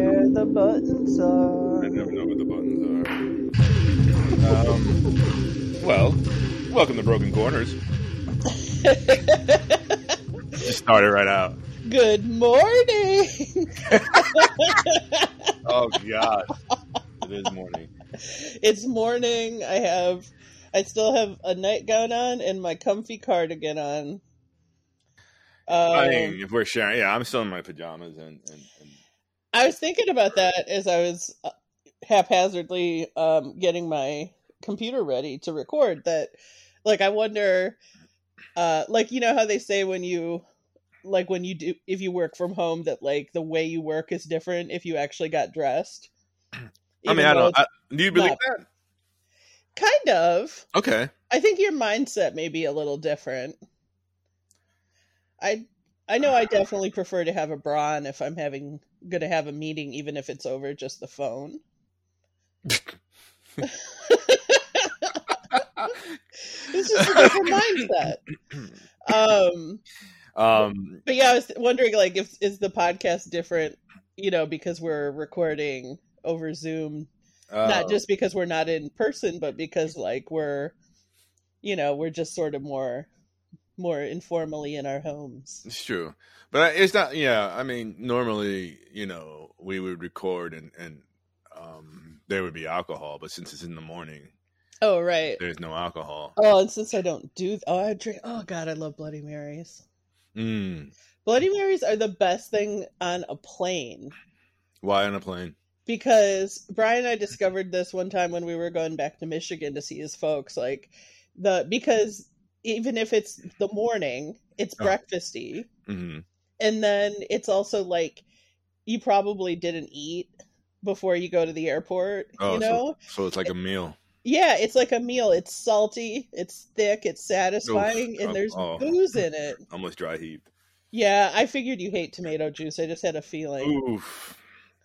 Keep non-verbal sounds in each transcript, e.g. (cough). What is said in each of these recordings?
where the buttons are. I never know where the buttons are. Um, well, welcome to Broken Corners. Just started right out. Good morning. Oh God, it is morning. it's morning. I have, I still have a nightgown on and my comfy cardigan on. Um, I mean, if we're sharing, yeah, I'm still in my pajamas and, and, and I was thinking about that as I was uh, haphazardly um, getting my computer ready to record. That, like, I wonder, uh, like, you know how they say when you, like, when you do, if you work from home, that like the way you work is different if you actually got dressed. (clears throat) I mean, I don't. I, do you believe not- that? kind of. Okay. I think your mindset may be a little different. I I know I (sighs) definitely prefer to have a bra on if I'm having going to have a meeting, even if it's over just the phone. (laughs) It's just a different mindset. Um, Um, but yeah, I was wondering, like, if is the podcast different? You know, because we're recording over Zoom, uh, not just because we're not in person, but because like we're, you know, we're just sort of more, more informally in our homes. It's true, but it's not. Yeah, I mean, normally, you know, we would record and and um, there would be alcohol, but since it's in the morning, Oh right. there's no alcohol. Oh, and since I don't do, oh, I drink. Oh God, I love Bloody Marys. Mm. Bloody Marys are the best thing on a plane Why on a plane? because Brian and I discovered this one time when we were going back to Michigan to see his folks. Like the because even if it's the morning, it's Oh. breakfasty, hmm and then it's also like you probably didn't eat before you go to the airport. Oh, you know, so, so it's like a meal. yeah, it's like a meal. It's salty, it's thick, it's satisfying, Oof. and there's oh. booze in it. (laughs) Almost dry heaped. Yeah, I figured you hate tomato juice. I just had a feeling. Oof.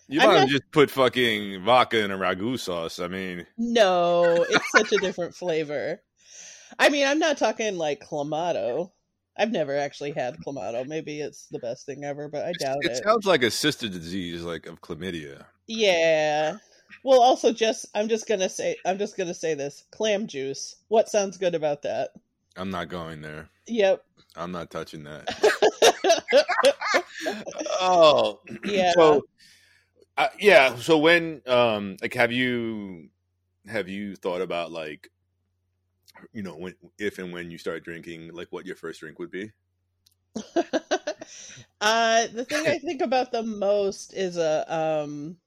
You might not- have just put fucking vodka in a ragu sauce. I mean, No, it's such a different flavor. I mean, I'm not talking like clamato. I've never actually had clamato. Maybe it's the best thing ever, but I doubt it it. sounds like a sister disease, like of chlamydia. Yeah. Well, also just I'm just going to say I'm just going to say this. Clam juice. What sounds good about that? I'm not going there. Yep. I'm not touching that. (laughs) oh, Yeah. So, uh, yeah. So when, um, like, have you have you thought about like, you know, when if and when you start drinking, like, what your first drink would be? (laughs) uh the thing I think about the most is a um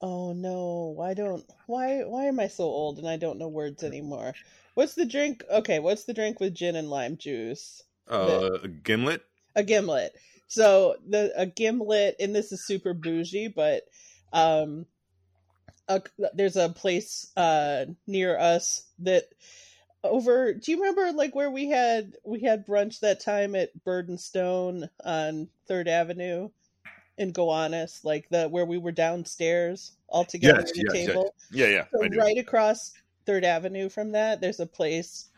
Oh no, why don't why why am I so old and I don't know words anymore? What's the drink? Okay, what's the drink with gin and lime juice? Uh, a gimlet. A gimlet. So the a gimlet and this is super bougie, but um a, there's a place uh near us that over do you remember like where we had we had brunch that time at Bird and Stone on Third Avenue in Gowanus, like the where we were downstairs all together Yes, at the yes, yes. table. Yeah, yeah. So right across Third Avenue from that, there's a place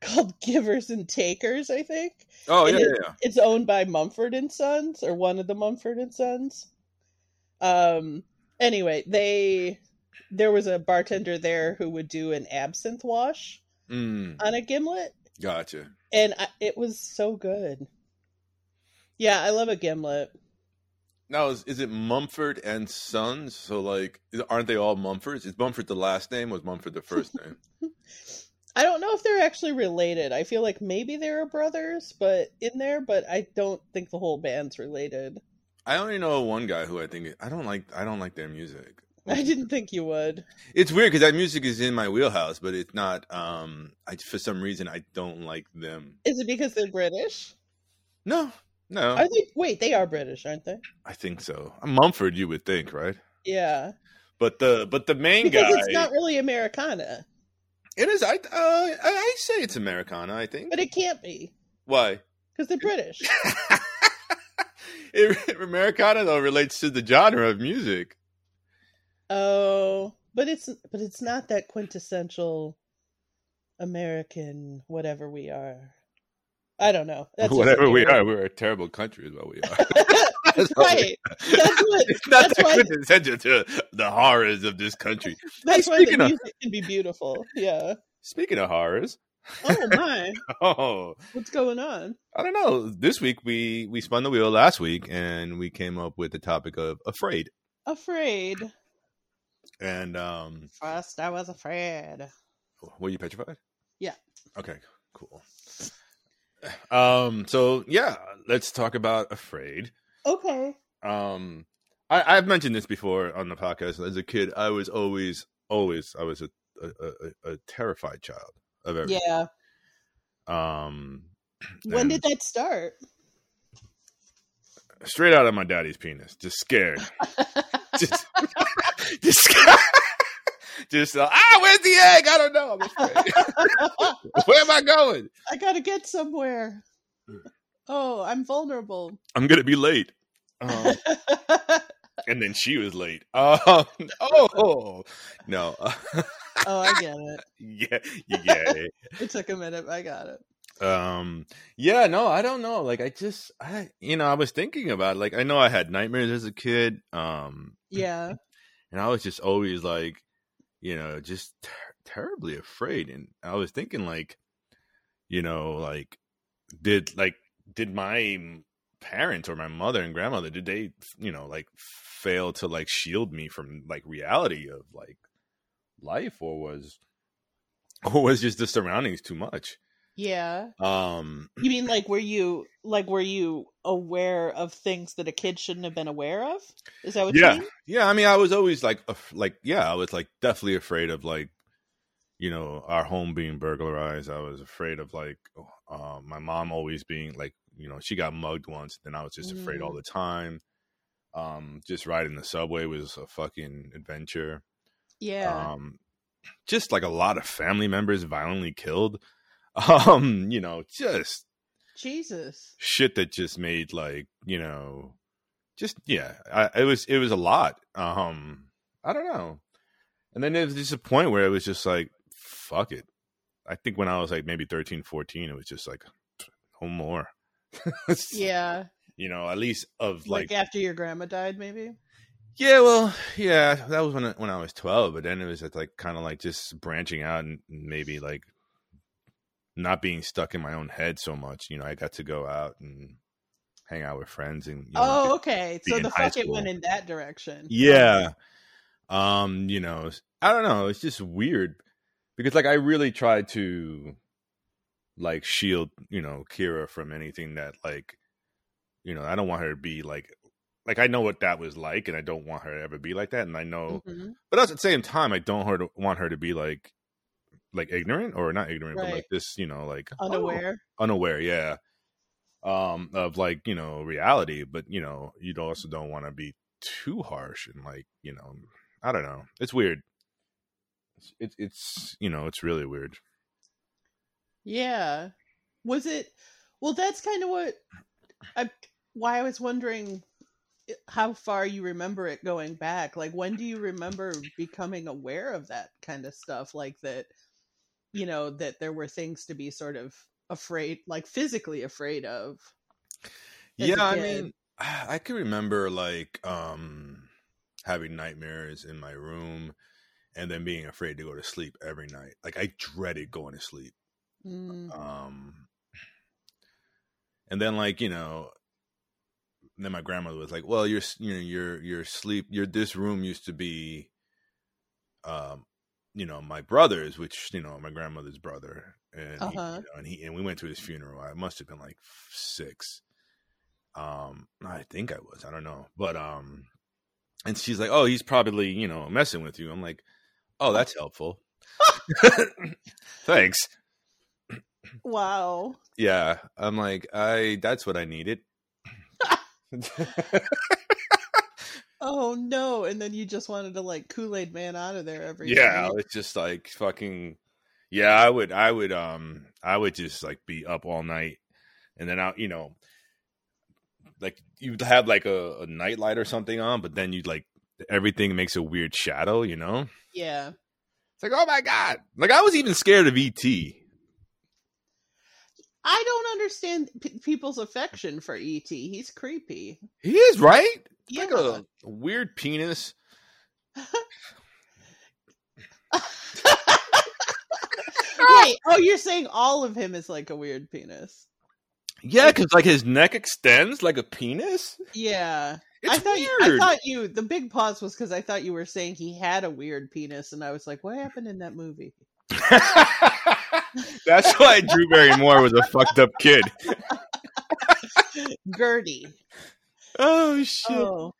called Givers and Takers, I think. Oh yeah, it- yeah. It's owned by Mumford and Sons, or one of the Mumford and Sons. Um. Anyway, they there was a bartender there who would do an absinthe wash Mm, on a gimlet, gotcha. and I, it was so good. Yeah, I love a gimlet. Now, is, is it Mumford and Sons? So, like, aren't they all Mumfords? Is Mumford the last name? Was Mumford the first name? (laughs) (laughs) I don't know if they're actually related. I feel like maybe they were brothers, but in there, but I don't think the whole band's related. I only know one guy who I think I don't like. I don't like their music. (laughs) I didn't think you would. It's weird because that music is in my wheelhouse, but it's not. Um, I for some reason I don't like them. Is it because they're British? No, no, Are they? Wait, they are British, aren't they? I think so. Mumford, you would think, right? Yeah, But the but the main because guy, it's not really Americana, it is. I uh, I I say it's Americana. I think. but it can't be Why? because they're British. (laughs) it, (laughs) Americana though relates to the genre of music. oh, but it's but it's not that quintessential American whatever we are. I don't know. (laughs) That's Whatever we are, we're a terrible country, is what we are. (laughs) That's right. That's what. It's not That's that why- quintessential to the horrors of this country. That's why speaking the of- music can be beautiful. Yeah. Speaking of horrors, Oh my! (laughs) oh, What's going on? I don't know. This week we we spun the wheel last week, and we came up with the topic of afraid. Afraid. And um, First, I was afraid. were you petrified? Yeah. Okay. Cool. Um. So yeah, let's talk about afraid. Okay. Um, I, I've mentioned this before on the podcast. As a kid, I was always, always, I was a a, a, a terrified child of everything. Yeah. Um, When did that start? straight out of my daddy's penis, just scared, (laughs) just, (laughs) just, scared. just uh, ah, where's the egg? I don't know. (laughs) Where am I going? I gotta get somewhere. Oh, I'm vulnerable. I'm gonna be late. Um, and then she was late. (laughs) Um, oh no, (laughs) oh, I get it. (laughs) yeah, yeah. It it took a minute. but I got it. um yeah no i don't know like i just i you know i was thinking about like i know i had nightmares as a kid um Yeah. and i was just always like you know just ter- terribly afraid and i was thinking like you know like did like did my parents or my mother and grandmother did they you know like fail to like shield me from like reality of like life or was (laughs) or was just the surroundings too much Yeah. um You mean like were you like were you aware of things that a kid shouldn't have been aware of? Is that what yeah you mean? yeah i mean i was always like like yeah i was like definitely afraid of like you know our home being burglarized i was afraid of like uh, my mom always being like you know she got mugged once then i was just afraid all Mm. the time. Um just riding the subway was a fucking adventure. Yeah. um just like a lot of family members violently killed. (laughs) Um you know just Jesus. shit that just made like you know just yeah I, it was it was a lot. Um i don't know. And then there was just a point where it was just like fuck it. I think when i was like maybe 13 14 it was just like no more (laughs) Yeah. you know at least of Like, like, after your grandma died, maybe. yeah well yeah that was when I- when i was 12 but then it was like kind of like just branching out and maybe like not being stuck in my own head so much you know i got to go out and hang out with friends and you know, oh, okay. So the fuck it went in that direction. Yeah. Um, you know, I don't know, it's just weird because like I really tried to like shield, you know, Kira from anything that like you know, I don't want her to be like like I know what that was like and I don't want her to ever be like that and I know Mhm. but at the same time I don't her to, want her to be like like ignorant or not ignorant but like this, you know, like oh, Unaware. unaware, yeah. Um, of like, you know, reality, but you know, you also don't want to be too harsh and like, you know, I don't know. It's weird. It's it's, it's you know, it's really weird. Yeah. Was it Well, that's kind of what I why I was wondering how far you remember it going back. Like when do you remember becoming aware of that kind of stuff like that you know that there were things to be sort of afraid like physically afraid of. yeah, I mean, (sighs) I can remember like um having nightmares in my room and then being afraid to go to sleep every night. Like I dreaded going to sleep. Mm. Um, and then like you know, then my grandmother was like, "Well, your you know your your sleep your this room used to be, um, you know my brother's, which you know my grandmother's brother, and Uh-huh. you know, and he and we went to his funeral. I must have been like six. Um, I think I was. I don't know, but um, and she's like, "Oh, he's probably you know messing with you." I'm like, "Oh, that's helpful." (laughs) (laughs) Thanks. Wow. Yeah, I'm like, I that's what I needed. (laughs) Oh no! And then you just wanted to like Kool Aid Man out of there every yeah, night. it's just like fucking Yeah, I would I would um I would just like be up all night and then I you know like you'd have like a, a night light or something on, but then you'd like everything makes a weird shadow, you know? Yeah. It's like, oh my god. Like I was even scared of ET. I don't understand p- people's affection for ET. He's creepy. He is right. Yeah. Like a weird penis. (laughs) Wait, oh, you're saying all of him is like a weird penis? Yeah, because like his neck extends like a penis. Yeah. It's I thought you, I thought you the big pause was because I thought you were saying he had a weird penis, and I was like, what happened in that movie? (laughs) (laughs) That's why Drew Barrymore was a fucked up kid. (laughs) Gertie. Oh shit. Oh,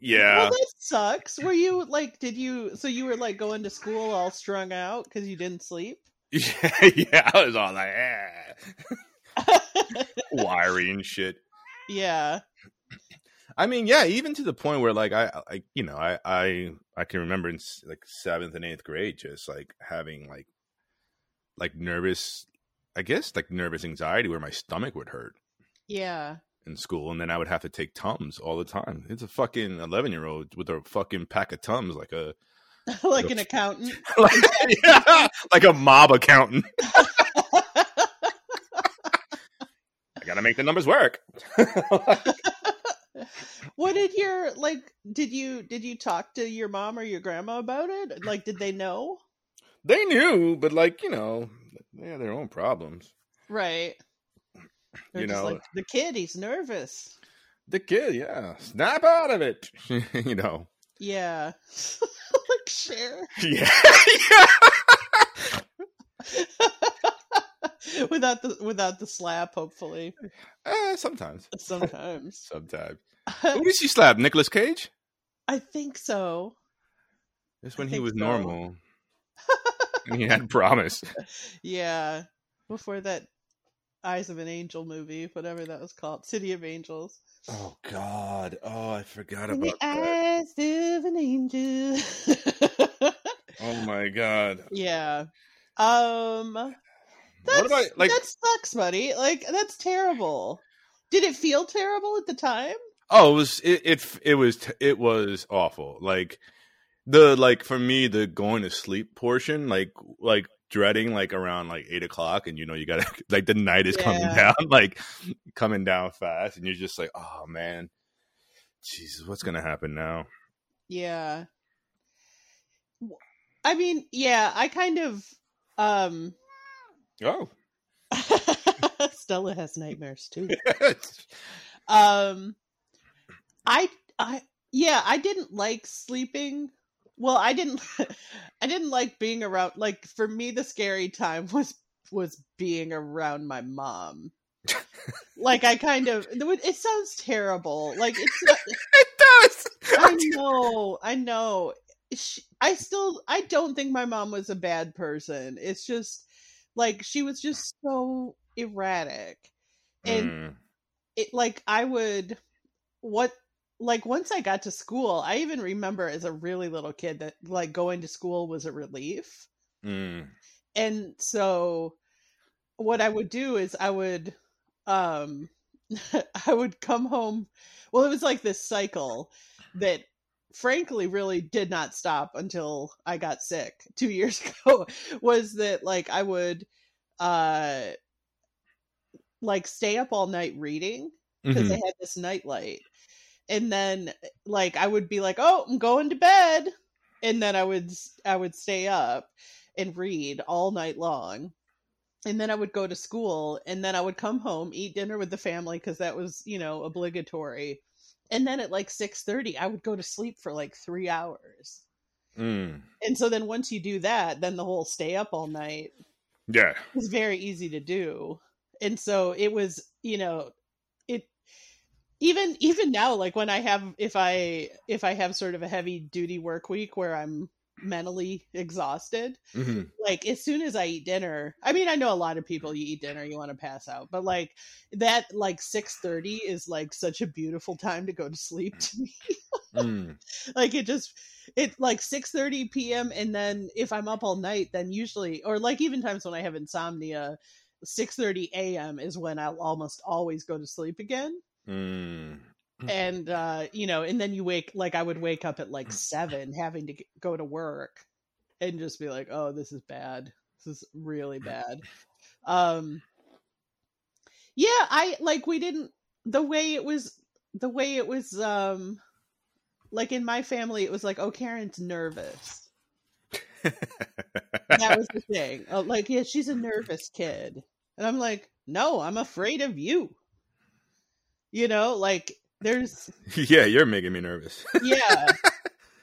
Yeah. well, that sucks. Were you like, did you? So you were like going to school all strung out because you didn't sleep? Yeah, (laughs) yeah. I was all like, eh. wiry and shit. yeah. I mean, yeah, even to the point where like I, I you know, I, I, I can remember in like seventh and eighth grade, just like having like, like nervous, I guess like nervous anxiety where my stomach would hurt Yeah. in school, and then I would have to take tums all the time. It's a fucking eleven year old with a fucking pack of tums, like a, (laughs) like an accountant. (laughs) like, yeah, like a mob accountant. (laughs) I gotta make the numbers work. what did your like did you did you talk to your mom or your grandma about it? Like did they know? They knew, but like you know, they have their own problems. Right. They're You just know. like the kid, he's nervous. The kid, yeah, snap out of it. (laughs) you know, Yeah. like (laughs) Cher. yeah, (laughs) without the without the slap, hopefully. Uh, sometimes, Sometimes. sometimes. Who did she slap? Nicolas Cage? I think so. That's I when he was so. normal. And he had promise. (laughs) Yeah. Before that Eyes of an Angel movie, whatever that was called. City of Angels. Oh God! Oh, I forgot In the about that. eyes of an angel. (laughs) Oh my God! yeah. Um that's, What about like? that sucks, buddy. Like that's terrible. Did it feel terrible at the time? Oh, it was it, it it was it was awful. Like the like for me the going to sleep portion, like like dreading like around like eight o'clock, and you know you gotta (laughs) like the night is coming down, (laughs) like coming down fast, and you're just like, oh man, Jesus, what's gonna happen now? Yeah. I mean, yeah, I kind of um Oh, (laughs) Stella has nightmares too. Um I I yeah, I didn't like sleeping. Well, I didn't (laughs) I didn't like being around like for me the scary time (laughs) was was being around my mom. (laughs) like I kind of it sounds terrible. Like it's not, it does. I know, I know. She, I still, I don't think my mom was a bad person. It's just like she was just so erratic, and Mm. it like I would, what, like once I got to school, I even remember as a really little kid that like going to school was a relief, Mm. and so what I would do is I would, um, (laughs) I would come home. Well, it was like this cycle that frankly really did not stop until I got sick (laughs) two years ago was that like I would uh like stay up all night reading because Mhm. they had this night light and then like I would be like oh I'm going to bed. And then I would I would stay up and read all night long. And then I would go to school and then I would come home eat dinner with the family because that was you know obligatory. And then at like 6:30 I would go to sleep for like 3 hours. Mm. and so then once you do that then the whole stay up all night Yeah. was very easy to do. And so it was you know even even now like when i have if i if i have sort of a heavy duty work week where i'm mentally exhausted hmm like as soon as i eat dinner i mean i know a lot of people you eat dinner you want to pass out but like that like 6:30 is like such a beautiful time to go to sleep to me Mm. (laughs) like it just it like 6:30 p.m. and then if I'm up all night then usually or like even times when I have insomnia 6:30 a.m. is when I'll almost always go to sleep again Mm. (clears throat) and uh you know and then you wake like I would wake up at like (clears throat) 7 having to go to work and just be like oh this is bad this is really (clears throat) bad um Yeah, I like we didn't the way it was the way it was um like in my family it was like oh Karen's nervous. that was the thing. Oh, like yeah, she's a nervous kid. And I'm like, "No, I'm afraid of you." You know, like there's (laughs) yeah, you're making me nervous. (laughs) yeah. (laughs)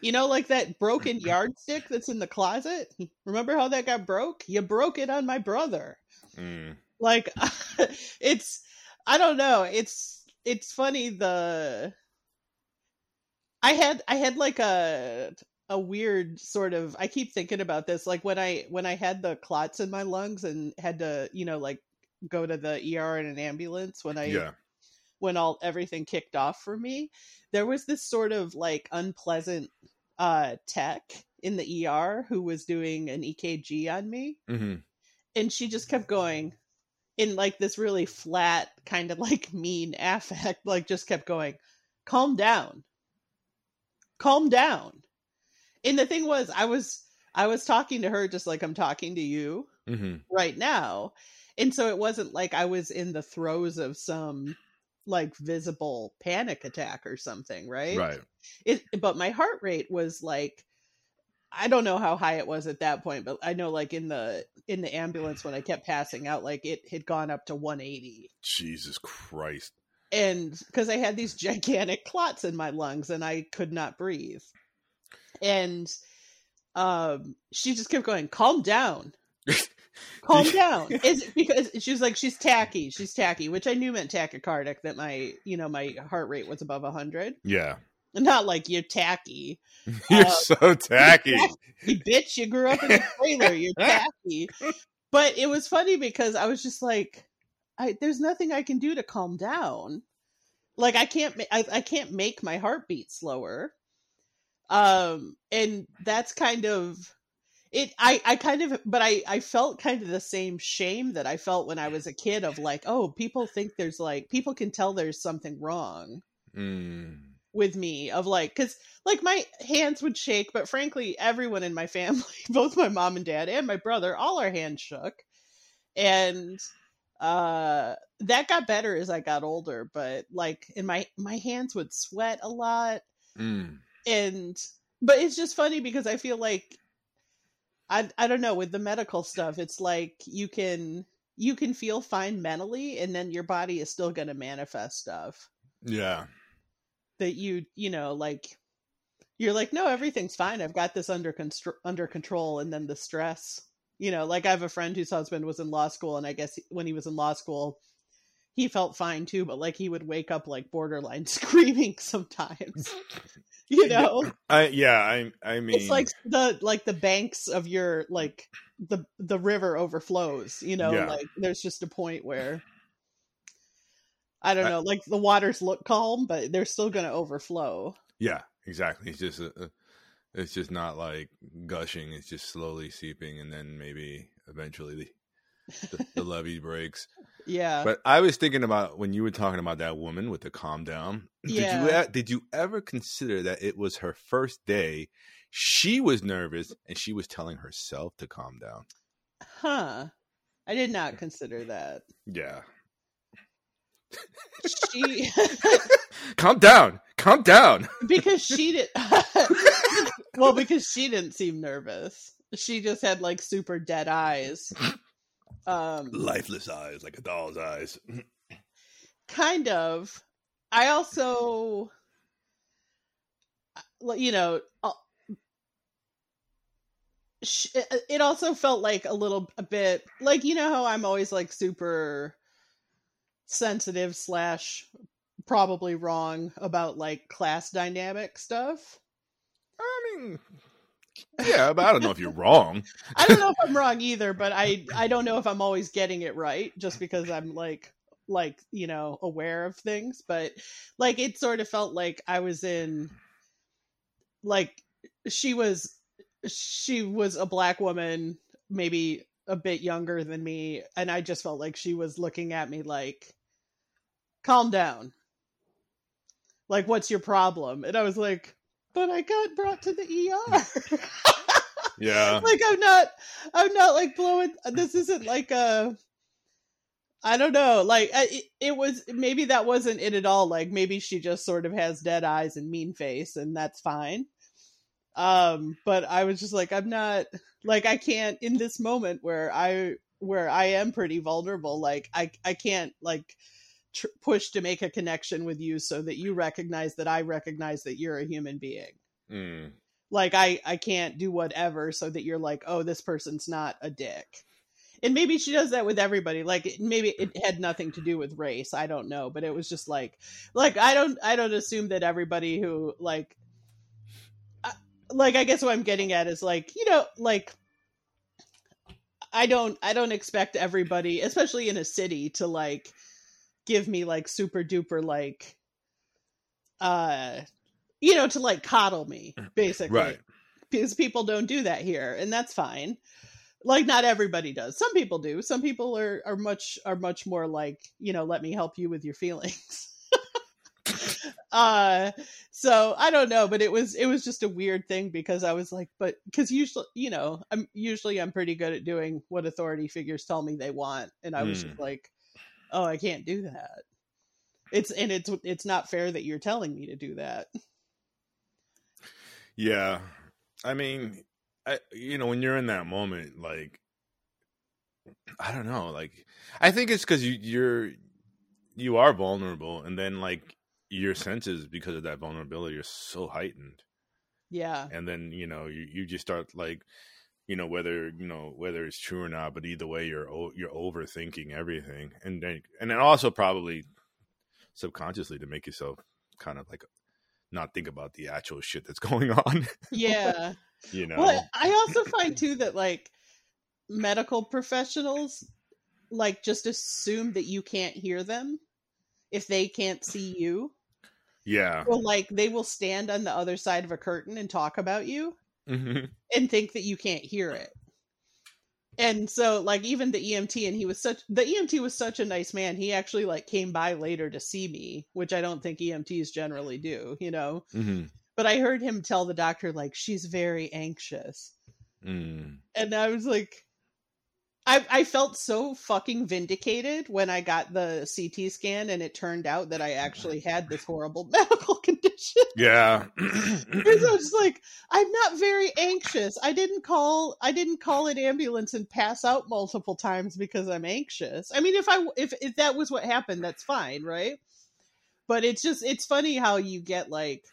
You know, like that broken yardstick that's in the closet? Remember how that got broke? You broke it on my brother. Mm. Like it's I don't know. It's it's funny the I had I had like a a weird sort of I keep thinking about this like when I when I had the clots in my lungs and had to, you know, like go to the ER in an ambulance when I Yeah. When all everything kicked off for me, there was this sort of like unpleasant uh tech in the ER who was doing an EKG on me. Hmm and she just kept going in like this really flat kind of like mean affect like just kept going calm down. Calm down. And the thing was i was i was talking to her just like i'm talking to you hmm right now. And so it wasn't like i was in the throes of some like visible panic attack or something right Right. it but my heart rate was like i don't know how high it was at that point but i know like in the in the ambulance when i kept passing out like it had gone up to 180 Jesus Christ. and because i had these gigantic clots in my lungs and i could not breathe and um she just kept going calm down (laughs) calm (laughs) down. Is it because she was like she's tacky. She's tacky which i knew meant tachycardic that my you know my heart rate was above 100 Yeah. not like you're tacky. (laughs) You're Uh, so tacky. you bitch. You grew up in a trailer. You're (laughs) tacky. But it was funny because i was just like I, there's nothing i can do to calm down. Like i can't I, I can't make my heart beat slower. Um and that's kind of it i i kind of but i i felt kind of the same shame that i felt when i was a kid of like oh people think there's like people can tell there's something wrong Mm. with me of like because like my hands would shake but frankly everyone in my (laughs) family both my mom and dad and my brother all our hands shook and uh that got better as i got older but like in my my hands would sweat a lot Mm. and but it's just funny because i feel like i i don't know with the medical stuff it's like you can you can feel fine mentally and then your body is still going to manifest stuff. Yeah. that you you know like you're like no everything's fine. I've got this under constr- under control and then the stress you know like i have a friend whose husband was in law school and i guess when he was in law school he felt fine too but like he would wake up like borderline (laughs) screaming sometimes (laughs) (laughs) you know I yeah, I I mean it's like the like the banks of your like the the river overflows you know Yeah. like there's just a point where i don't I- know like the waters look calm but they're still going to overflow Yeah, exactly. It's just a, it's just not like gushing. It's just slowly seeping, and then maybe eventually the, the, the levee breaks. Yeah But I was thinking about when you were talking about that woman with the calm down. Did you Yeah. did you ever consider that it was her first day? She was nervous, and she was telling herself to calm down. Huh. I did not (laughs) consider that. Yeah, She (laughs) (laughs) calm down, calm down. because she did Well, because she didn't seem nervous. She just had like super dead eyes. Um Lifeless eyes, like a doll's eyes. kind of. I also you know, uh, it it also felt like a little a bit like you know how I'm always like super sensitive slash probably wrong about like class dynamic stuff. I mean, yeah, but I don't know if you're wrong. (laughs) I don't know if I'm wrong either, but I I don't know if I'm always getting it right just because I'm like like you know aware of things, but like it sort of felt like I was in like she was she was a black woman maybe a bit younger than me and I just felt like she was looking at me like calm down. Like what's your problem? And I was like but I got brought to the ER. (laughs) Yeah, (laughs) like I'm not I'm not like blowing this isn't like a I don't know. Like it, it was maybe that wasn't it at all. Like maybe she just sort of has dead eyes and mean face, and that's fine. Um, but I was just like, I'm not like I can't in this moment where I where I am pretty vulnerable. Like I I can't like tr- push to make a connection with you so that you recognize that I recognize that you're a human being. Mm. Like I I can't do whatever so that you're like, oh, this person's not a dick. And maybe she does that with everybody. Like maybe it had nothing to do with race. I don't know. But it was just like like i don't i don't assume that everybody who like like i guess what i'm getting at is like you know like i don't i don't expect everybody especially in a city to like give me like super duper like uh you know to like coddle me (clears throat) basically. Right. because people don't do that here and that's fine. Like not everybody does. Some people do. Some people are are much are much more like you know let me help you with your feelings. (laughs) Uh so i don't know but it was it was just a weird thing because i was like but because usually you know i'm usually i'm pretty good at doing what authority figures tell me they want and i was Hmm. just like oh i can't do that. It's and it's it's not fair that you're telling me to do that. Yeah. I mean, I, you know, when you're in that moment, like, I don't know, like, I think it's because you, you're, you are vulnerable, and then like your senses because of that vulnerability are so heightened, yeah. And then you know you, you just start like, you know, whether you know whether it's true or not, but either way, you're o- you're overthinking everything, and then and then also probably subconsciously to make yourself kind of like not think about the actual shit that's (laughs) going on, yeah (laughs) you know. Well, I also find too that like medical professionals like just assume that you can't hear them if they can't see you. Yeah. well like they will stand on the other side of a curtain and talk about you Mhm. and think that you can't hear it. And so like even the EMT and he was such the EMT was such a nice man. He actually like came by later to see me, which I don't think EMTs generally do, you know. Mhm. But I heard him tell the doctor like she's very anxious. Mm. and I was like, I I felt so fucking vindicated when I got the CT scan and it turned out that I actually had this horrible (laughs) medical condition. Yeah. (clears throat) (clears throat) Because I was like, I'm not very anxious. I didn't call I didn't call an ambulance and pass out multiple times because I'm anxious. I mean, if I if if that was what happened, that's fine, right? But it's just it's funny how you get like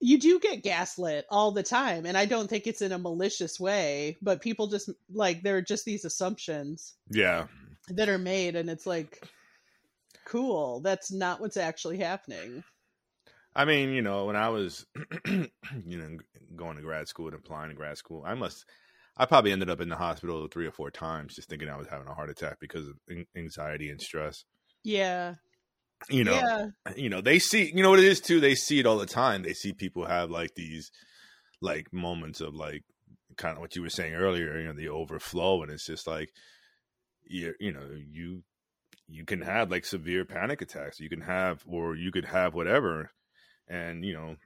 you do get gaslit all the time and i don't think it's in a malicious way but people just like there are just these assumptions yeah. that are made and it's like cool that's not what's actually happening I mean, you know, when I was, (clears throat) you know, going to grad school and applying to grad school, I must, I probably ended up in the hospital three or four times just thinking I was having a heart attack because of anxiety and stress. yeah You know, yeah you know, they see, you know what it is too. They see it all the time. They see people have like these, like moments of like, kind of what you were saying earlier. You know, the overflow, and it's just like, you, you know, you, you can have like severe panic attacks. You can have, or you could have whatever, and you know,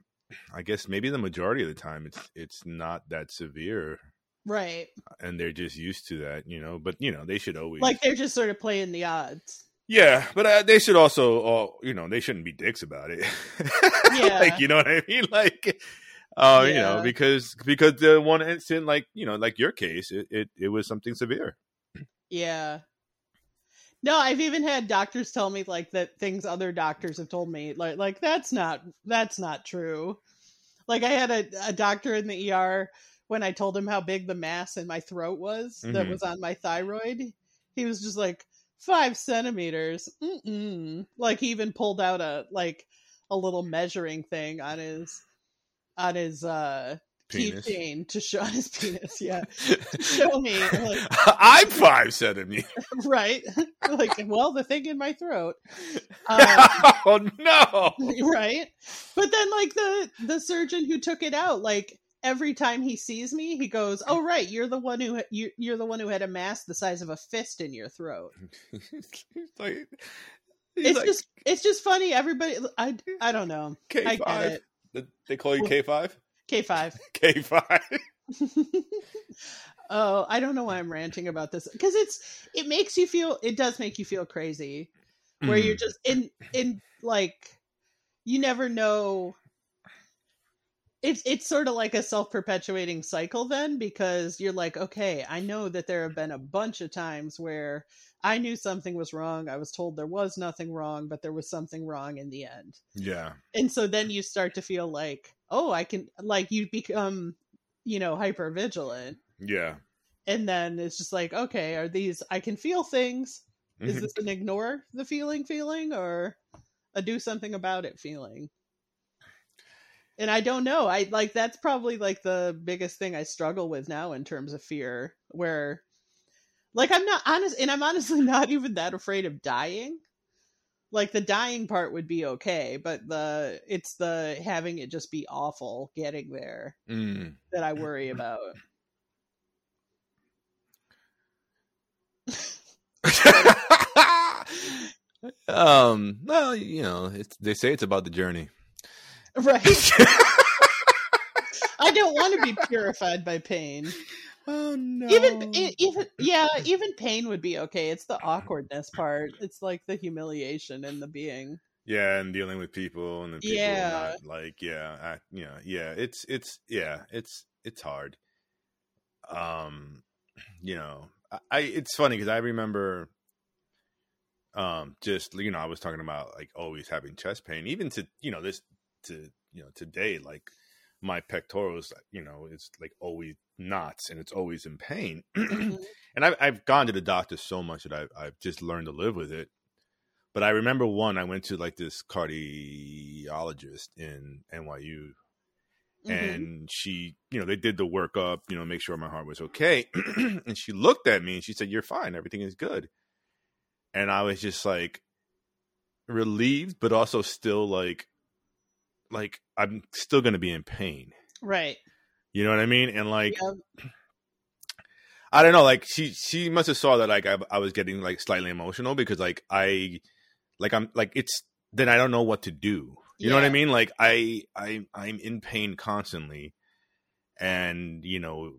I guess maybe the majority of the time it's it's not that severe, right and they're just used to that. You know, but you know, they should always like they're just sort of playing the odds yeah, but uh, they should also, uh, you know, they shouldn't be dicks about it. (laughs) Yeah. like you know what I mean, (laughs) like, uh, you know, because because the one incident, like you know, like your case, it it, it was something severe. yeah no i've even had doctors tell me like that things other doctors have told me like like that's not that's not true like i had a, a doctor in the er when i told him how big the mass in my throat was that Mhm. was on my thyroid he was just like five centimeters Mm-mm. like he even pulled out a like a little measuring thing on his on his uh Penis. keychain to show on his penis yeah (laughs) show me like I'm five centimeters. (laughs) right like well the thing in my throat (laughs) um, oh no! right but then like the the surgeon who took it out like every time he sees me he goes oh right you're the one who you, you're the one who had a mass the size of a fist in your throat (laughs) He's like, it's like, just it's just funny everybody i i don't know K i get five. it They call you K five. k5 K five. (laughs) (laughs) Oh, I don't know why I'm ranting about this because it's it makes you feel it does make you feel crazy where you're Mm. just in in like you never know it's it's sort of like a self-perpetuating cycle then because you're like okay i know that there have been a bunch of times where i knew something was wrong i was told there was nothing wrong but there was something wrong in the end yeah. and so then you start to feel like oh i can like you become you know hyper vigilant Yeah. and then it's just like okay are these i can feel things is Mhm. this an ignore the feeling feeling or a do something about it feeling and i don't know i like that's probably like the biggest thing i struggle with now in terms of fear where like i'm not honest and i'm honestly (laughs) not even that afraid of dying like the dying part would be okay but the it's the having it just be awful getting there Mm. that i (laughs) worry about (laughs) um. Well, you know, it's, they say it's about the journey. Right (laughs) i don't want to be purified by pain oh no. even even yeah even pain would be okay it's the awkwardness part it's like the humiliation and the being yeah, and dealing with people and the people Yeah. not like yeah, I, you know, yeah. It's it's yeah, it's it's hard. Um, you know, I, I it's funny because I remember, um, just you know, I was talking about like always having chest pain, even to you know this to you know today, like my pectorals, you know, it's like always knots and it's always in pain. (clears throat) Mhm. and I've I've gone to the doctor so much that I've I've just learned to live with it. But I remember one I went to like this cardiologist in NYU, Mhm. and she, you know, they did the workup, you know, make sure my heart was okay, (clears throat) and she looked at me and she said, "You're fine, everything is good," and I was just like relieved, but also still like, like I'm still gonna be in pain. right You know what I mean? And like, yeah. I don't know. Like she she must have saw that like I, I was getting like slightly emotional because like I like I'm like it's then I don't know what to do. You know what I mean? Like I I I'm in pain constantly, and you know,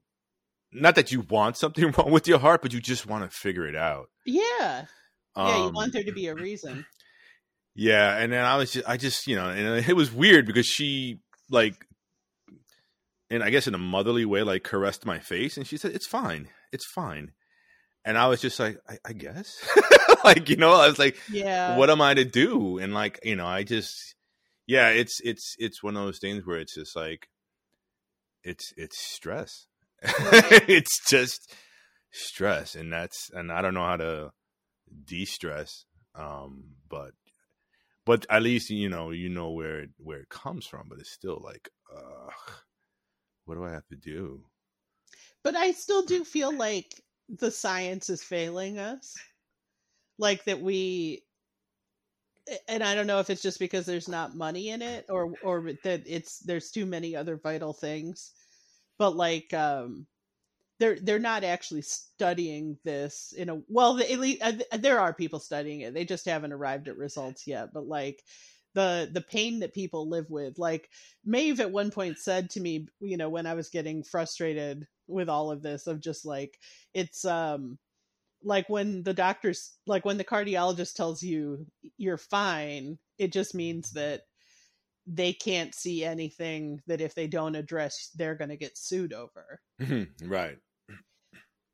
not that you want something (laughs) wrong with your heart, but you just want to figure it out. yeah yeah you Um, want there to be a reason Yeah, and then I was just, I just, you know, and it was weird because she like, and I guess in a motherly way, like caressed my face, and she said, "It's fine, it's fine," and I was just like, I, I guess, (laughs) like you know, I was like, yeah what am I to do? And like, you know, I just, yeah, it's it's it's one of those things where it's just like, it's it's stress, Right. (laughs) it's just stress, and that's, and I don't know how to de-stress, um, but but at least you know you know where it, where it comes from but it's still like uh what do i have to do? But i still do feel like the science is failing us. Like that we and i don't know if it's just because there's not money in it or or that it's there's too many other vital things but like um they're they're not actually studying this in a well at least uh, there are people studying it. They just haven't arrived at results yet. But like the the pain that people live with like Maeve at one point said to me you know when I was getting frustrated with all of this of just like it's um like when the doctors like when the cardiologist tells you you're fine it just means that they can't see anything that if they don't address they're going to get sued over. Right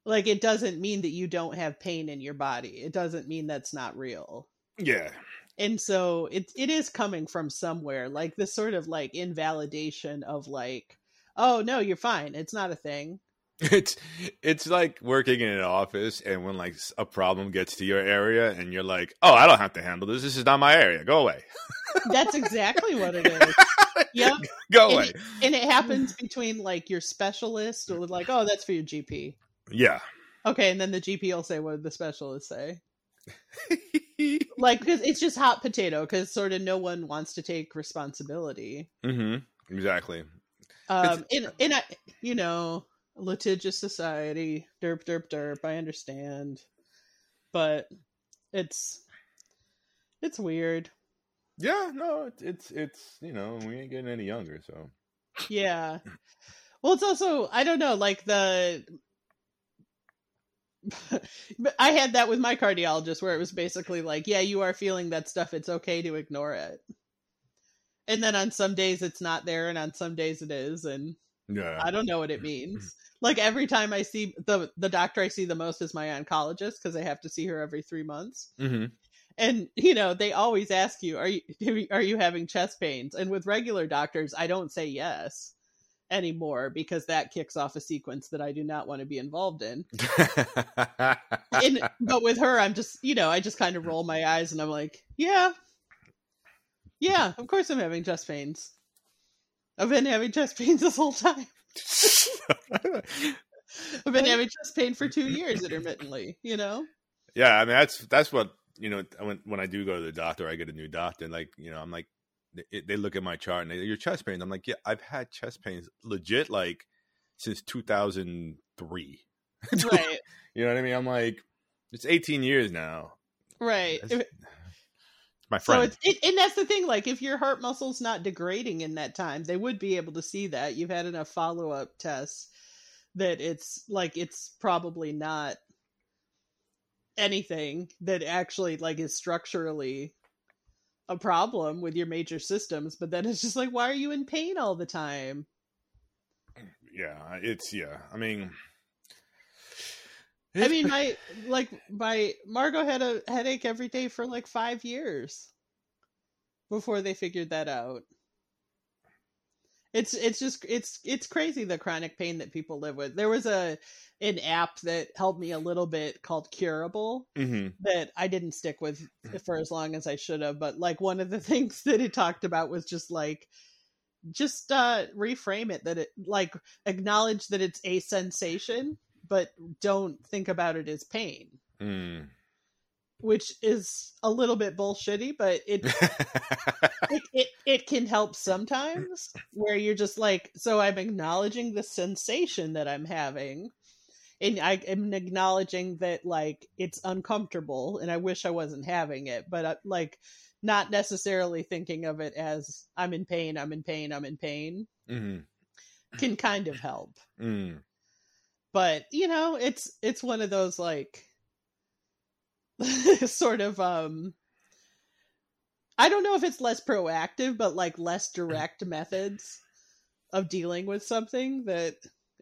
like it doesn't mean that you don't have pain in your body. It doesn't mean that's not real. Yeah. And so it it is coming from somewhere like this sort of like invalidation of like oh no you're fine. It's not a thing. (laughs) It's it's like working in an office and when like a problem gets to your area and you're like oh i don't have to handle this. This is not my area. Go away. (laughs) That's exactly what it is. (laughs) Yep go And away. it, and it happens between like your specialist or like oh that's for your gp yeah. Okay and then the gp will say what did the specialist say. (laughs) Like because it's just hot potato because sort of no one wants to take responsibility. Hmm exactly. Um in in a you know litigious society derp derp derp i understand. But it's it's weird. Yeah no it's it's, it's you know we ain't getting any younger so. Yeah. Well it's also i don't know like the but (laughs) I had that with my cardiologist where it was basically like, yeah, you are feeling that stuff. It's okay to ignore it. And then on some days it's not there, and on some days it is, and Yeah. I don't know what it (clears throat) means. Like every time I see the the doctor I see the most is my oncologist because I have to see her every three months. hmm And you know they always ask you, "Are you (laughs) are you having chest pains?" And with regular doctors, I don't say yes anymore because that kicks off a sequence that I do not want to be involved in. (laughs) and, but with her, I'm just, you know, I just kind of roll my eyes and I'm like, yeah, yeah, of course I'm having chest pains. I've been having chest pains this whole time. (laughs) I've been having chest pain for two years intermittently, you know? yeah, I mean that's that's what you know when when I do go to the doctor, I get a new doctor, and like you know, I'm like they, they look at my chart and they your chest pains. I'm like, yeah, I've had chest pains legit like since 2003. (laughs) Right, You know what I mean? I'm like, it's 18 years now. right. That's- My So friend. it's it, and that's the thing. Like, if your heart muscle's not degrading in that time, they would be able to see that you've had enough follow up tests that it's like it's probably not anything that actually like is structurally a problem with your major systems. But then it's just like, why are you in pain all the time? yeah, it's yeah. I mean, I mean, my like my Margot had a headache every day for like five years before they figured that out. It's it's just it's it's crazy the chronic pain that people live with. There was a an app that helped me a little bit called Curable Mhm. that I didn't stick with for as long as I should have. But like one of the (laughs) things that it talked about was just like just uh reframe it that it like acknowledge that it's a sensation, but don't think about it as pain. Mm. Which is a little bit bullshitty, but it (laughs) it, it it can help sometimes where you're just like so i'm acknowledging the sensation that i'm having and i am acknowledging that like it's uncomfortable and i wish i wasn't having it but uh, like not necessarily thinking of it as i'm in pain i'm in pain i'm in pain Mhm. can kind of help Mm. but you know it's it's one of those like (laughs) sort of um i don't know if it's less proactive but like less direct methods of dealing with something that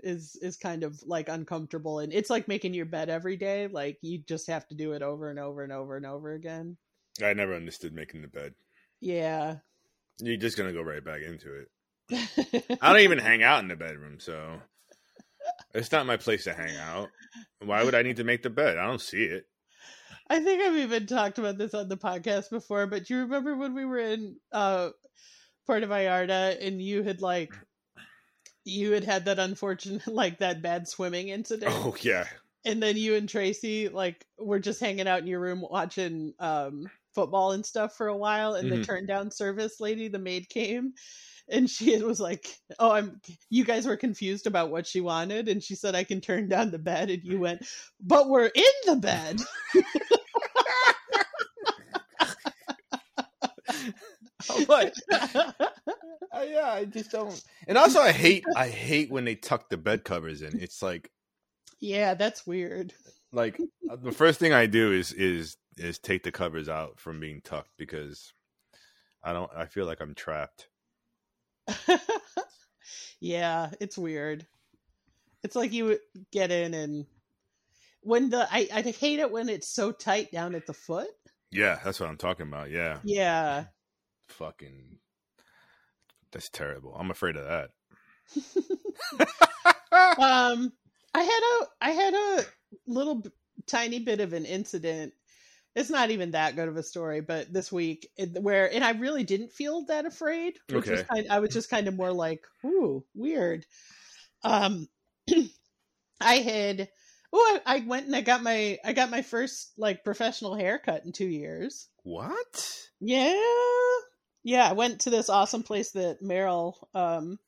is is kind of like uncomfortable and it's like making your bed every day like you just have to do it over and over and over and over again I never understood making the bed. yeah You're just gonna go right back into it. (laughs) I don't even hang out in the bedroom, so it's not my place to hang out. Why would I need to make the bed? I don't see it. I think I've even talked about this on the podcast before, but do you remember when we were in uh Puerto Vallarta and you had like you had had that unfortunate (laughs) like that bad swimming incident. Oh yeah, and then you and Tracy like were just hanging out in your room watching um football and stuff for a while and the Mhm. turn down service lady the maid came and she (laughs) was like oh i'm you guys were confused about what she wanted and she said i can turn down the bed and you went but we're in the bed (laughs) (laughs) but (laughs) uh, yeah, I just don't. And also, I hate I hate when they tuck the bed covers in. It's like yeah that's weird like (laughs) uh, the first thing I do is is is take the covers out from being tucked because I don't. I feel like I'm trapped. yeah, it's weird. It's like you get in and when the I I hate it when it's so tight down at the foot. Yeah, that's what I'm talking about. Yeah, Yeah. Fucking. That's terrible. I'm afraid of that. (laughs) um I had a I had a little b- tiny bit of an incident. It's not even that good of a story, but this week it- where and I really didn't feel that afraid. Which was Okay. kind I was just kind of more like, ooh, weird. Um (clears throat) I had oh I, I went and I got my I got my first like professional haircut in two years. what? Yeah. Yeah, I went to this awesome place that Meryl um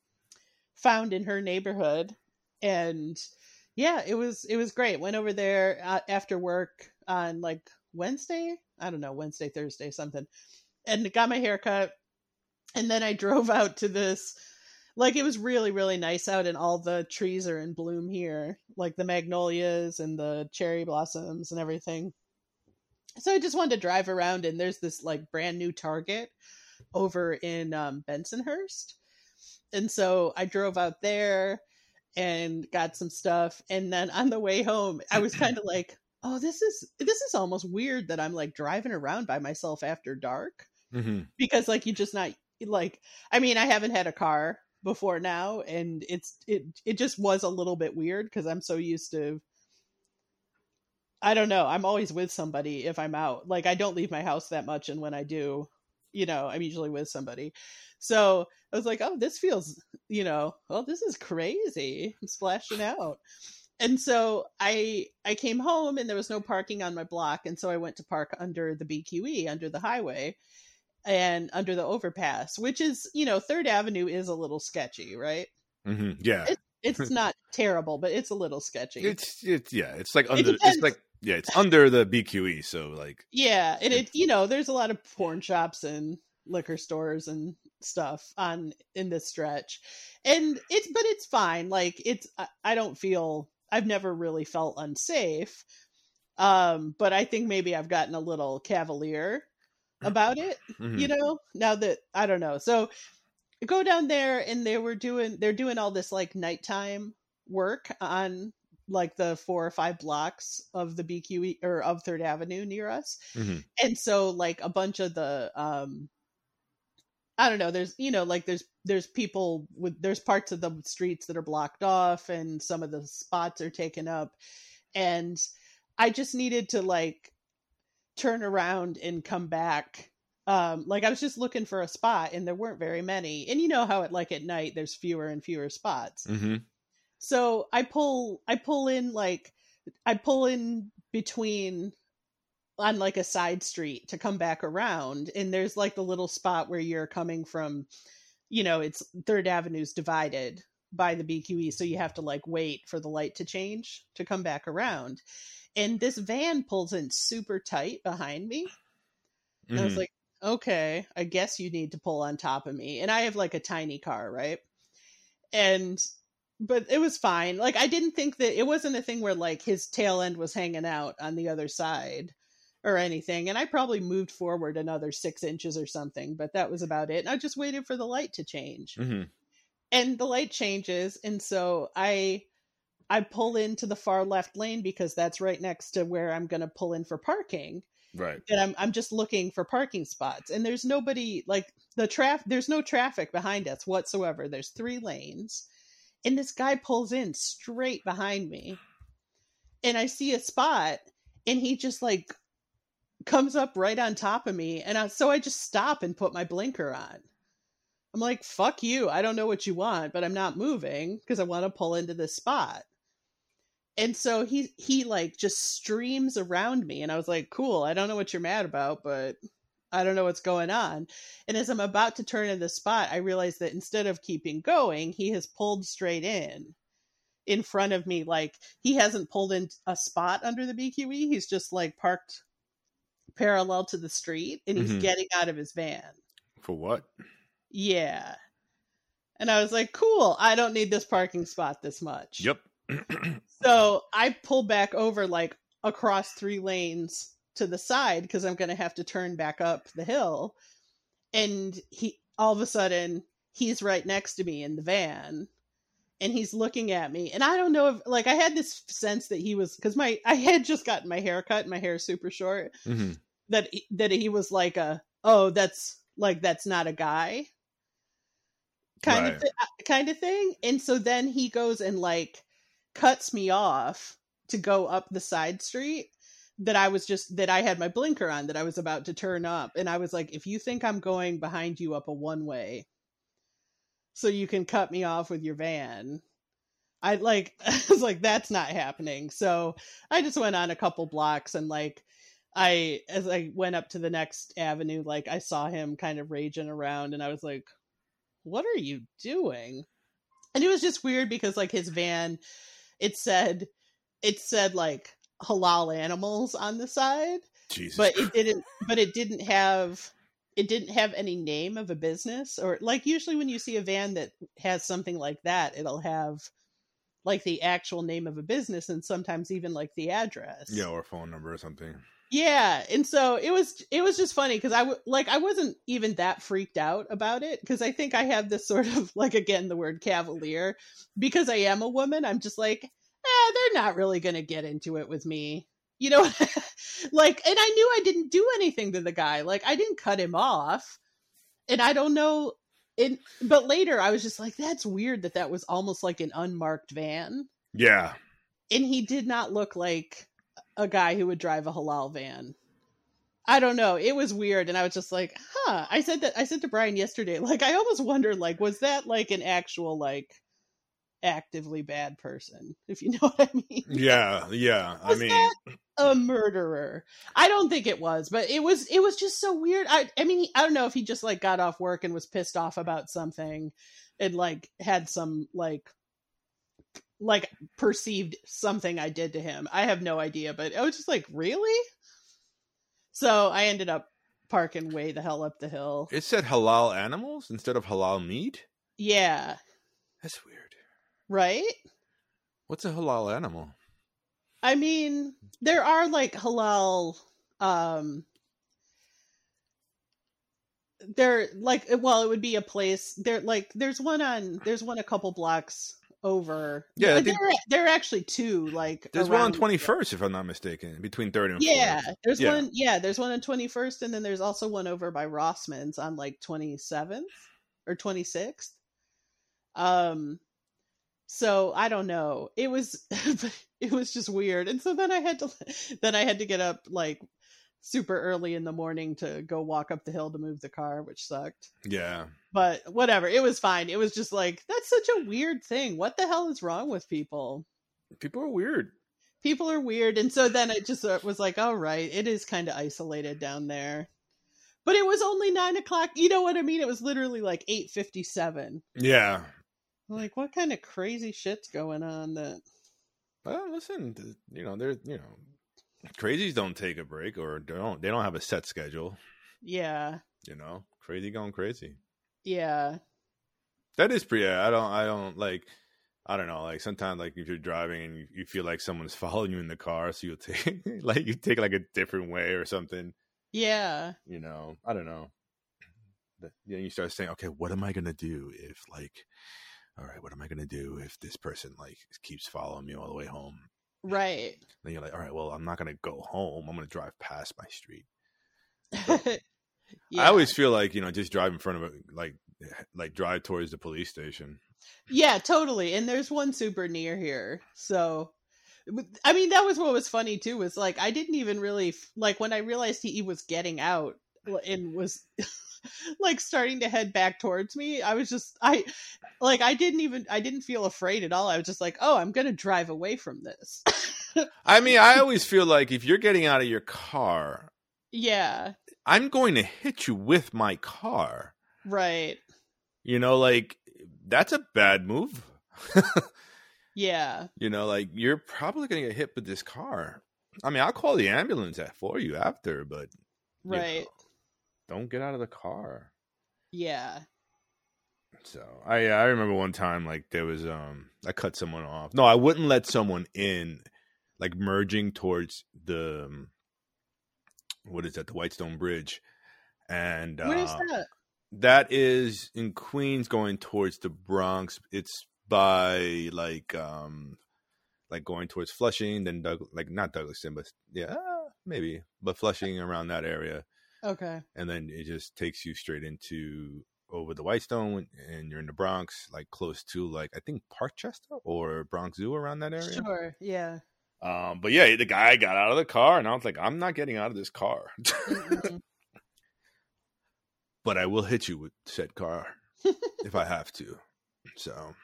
found in her neighborhood and yeah, it was it was great. Went over there uh, after work on like Wednesday, I don't know, Wednesday, Thursday, something. And got my hair cut. And then I (laughs) drove out to this like it was really really nice out and all the trees are in bloom here like the magnolias and the cherry blossoms and everything so i just wanted to drive around and there's this like brand new target over in um, bensonhurst. And so i drove out there and got some stuff. And then on the way home i was kind of like (laughs) oh this is this is almost weird that i'm like driving around by myself after dark. Hmm because like you just not like i mean i haven't had a car before now and it's it it just was a little bit weird because i'm so used to i don't know i'm always with somebody if i'm out. Like i don't leave my house that much and when i do you know i'm usually with somebody. So i was like oh this feels you know well this is crazy. I'm splashing out. And so i i came home and there was no parking on my block and so i went to park under the bqe under the highway and under the overpass which is you know third avenue is a little sketchy right? Hmm Yeah, It- it's (laughs) not terrible but it's a little sketchy. It's it's yeah, it's like under depends. it's like yeah, it's under the BQE. So like yeah and it you know there's a lot of porn shops and liquor stores and stuff on in this stretch and it's but it's fine like it's I, I don't feel i've never really felt unsafe um but i think maybe i've gotten a little cavalier about it mhm. you know now that i don't know so go down there and they were doing they're doing all this like nighttime work on like the four or five blocks of the bqe or of third avenue near us. Mhm. and so like a bunch of the um i don't know there's you know like there's there's people with there's parts of the streets that are blocked off and some of the spots are taken up. And i just needed to like turn around and come back. Um like i was just looking for a spot and there weren't very many. And you know how it like at night there's fewer and fewer spots. Mhm. So i pull i pull in like i pull in between on like a side street to come back around and there's like the little spot where you're coming from you know it's third avenue's divided by the bqe so you have to like wait for the light to change to come back around and this van pulls in super tight behind me and I was Mhm. like, okay, I guess you need to pull on top of me. And I have like a tiny car, right? And but it was fine. Like I didn't think that it wasn't a thing where like his tail end was hanging out on the other side or anything. And I probably moved forward another six inches or something, but that was about it. And I just waited for the light to change Mhm. and the light changes and so i i pull into the far left lane because that's right next to where i'm going to pull in for parking Right. and i'm i'm just looking for parking spots and there's nobody like the traffic there's no traffic behind us whatsoever there's three lanes and this guy pulls in straight behind me and i see a spot and he just like comes up right on top of me and I, so i just stop and put my blinker on I'm like, fuck you. I don't know what you want, but I'm not moving because I want to pull into this spot. And so he he like just streams around me and I was like, cool, I don't know what you're mad about, but I don't know what's going on. And as I'm about to turn in the spot, I realize that instead of keeping going, he has pulled straight in in front of me. Like he hasn't pulled in a spot under the BQE. He's just like parked parallel to the street and he's Mhm. getting out of his van. For what? Yeah. And I was like, cool, I don't need this parking spot this much. Yep. (clears throat) So I pull back over like across three lanes to the side because I'm going to have to turn back up the hill. And he, all of a sudden, he's right next to me in the van and he's looking at me. And I don't know if, like, I had this sense that he was, because my, I had just gotten my hair cut and my hair is super short, Mhm. that, he- that he was like a, oh, that's like, that's not a guy kind of Right. thi- uh, kind of thing and so then he goes and like cuts me off to go up the side street that I was just that I had my blinker on that I was about to turn up and I was like if you think I'm going behind you up a one way so you can cut me off with your van I like (laughs) I was like that's not happening. So I just went on a couple blocks and like I as I went up to the next avenue like I saw him kind of raging around and I was like what are you doing? And it was just weird because like his van it said it said like halal animals on the side Jesus. but it didn't but it didn't have it didn't have any name of a business or like usually when you see a van that has something like that, it'll have like the actual name of a business and sometimes even like the address. Yeah, or phone number or something. Yeah, and so it was it was just funny because I w- like I wasn't even that freaked out about it because I think I have this sort of (laughs) like again the word cavalier because I am a woman. I'm just like, eh, they're not really gonna get into it with me, you know. (laughs) like, and I knew I didn't do anything to the guy. Like, I didn't cut him off, and I don't know. And but later I was just like, that's weird that that was almost like an unmarked van, Yeah. and he did not look like a guy who would drive a halal van. I don't know. It was weird, and I was just like, "Huh." I said that. I said to Brian yesterday, like, I almost wondered, like, was that like an actual, like, actively bad person? If you (laughs) know what I mean? Yeah, yeah. I mean, a murderer? I don't think it was, but it was. It was just so weird. I. I mean, I don't know if he just like got off work and was pissed off about something, and like had some like like perceived something I did to him. I have no idea, but I was just like, really? So I ended up parking way the hell up the hill. it said halal animals instead of halal meat. Yeah, That's weird. Right? What's a halal animal? I mean, there are like halal um there like well it would be a place there like there's one on there's one a couple blocks over Yeah, there, think- there are actually two like There's one on around- Twenty First, if I'm not mistaken, between Third and Yeah, Fourth. there's Yeah. one. Yeah, there's one on 21st, and then there's also one over by Rossman's on like 27th or 26th. Um, so I don't know. It was, (laughs) it was just weird, and so then I had to, (laughs) then I had to get up like super early in the morning to go walk up the hill to move the car, which sucked. Yeah, But whatever, it was fine. It was just like that's such a weird thing. What the hell is wrong with people? people are weird. people are weird and so then it just uh, was like all right it is kind of isolated down there but it was only nine o'clock you know what i mean it was literally like 8.57 Yeah. Like what kind of crazy shit's going on that Well, listen, you know, they're you know, crazies don't take a break or they don't they don't have a set schedule. yeah You know, crazy going crazy. yeah That is pretty. I don't. I don't like. I don't know. Like sometimes, like if you're driving and you, you feel like someone's (laughs) following you in the car, so you'll take (laughs) like you take like a different way or something. yeah You know. I don't know. Then you start saying, okay, what am I gonna do if like, all right, what am I gonna do if this person like keeps following me all the way home? right Then you're like, all right, well, I'm not gonna go home. I'm gonna drive past my street. (laughs) yeah. I always feel like you know, just drive in front of it, like (laughs) like drive towards the police station. Yeah, totally. And there's one super near here. So I mean that was what was funny too was like I didn't even really like when I realized he was getting out and was (laughs) (laughs) like starting to head back towards me, I was just I like I didn't even I didn't feel afraid at all. I was just like, "Oh, I'm going to drive away from this." (laughs) I mean, I always feel like if you're getting out of your car, yeah, I'm going to hit you with my car. right. You know, like that's a bad move. (laughs) Yeah. you know, like you're probably going to get hit with this car. I mean, I'll call the ambulance for you after, but you Right. know, don't get out of the car. Yeah. So I I remember one time like there was um I cut someone off. No, I wouldn't let someone in, like merging towards the um, what is that the Whitestone Bridge, and What is uh, that? that is in Queens going towards the Bronx. It's by like um like going towards Flushing, then Doug like not Douglaston, but yeah maybe, but Flushing around that area Okay. and then it just takes you straight into over the Whitestone, and you're in the Bronx, like close to like I think Parkchester or Bronx Zoo around that area. Sure. Yeah. Um, but yeah, the guy got out of the car, and I was like, I'm not getting out of this car, (laughs) but I will hit you with said car (laughs) if I have to. So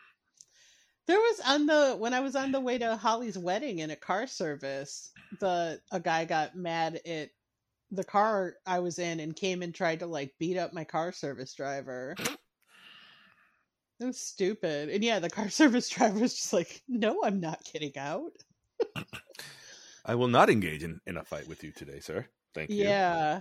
There was on the when I was on the way to Holly's wedding in a car service, the a guy got mad at the car I was in and came and tried to like beat up my car service driver. It was stupid. And yeah, the car (laughs) service driver was just like, "No, I'm not getting out." I will not engage in, in a fight with you today, sir. Thank you. Yeah.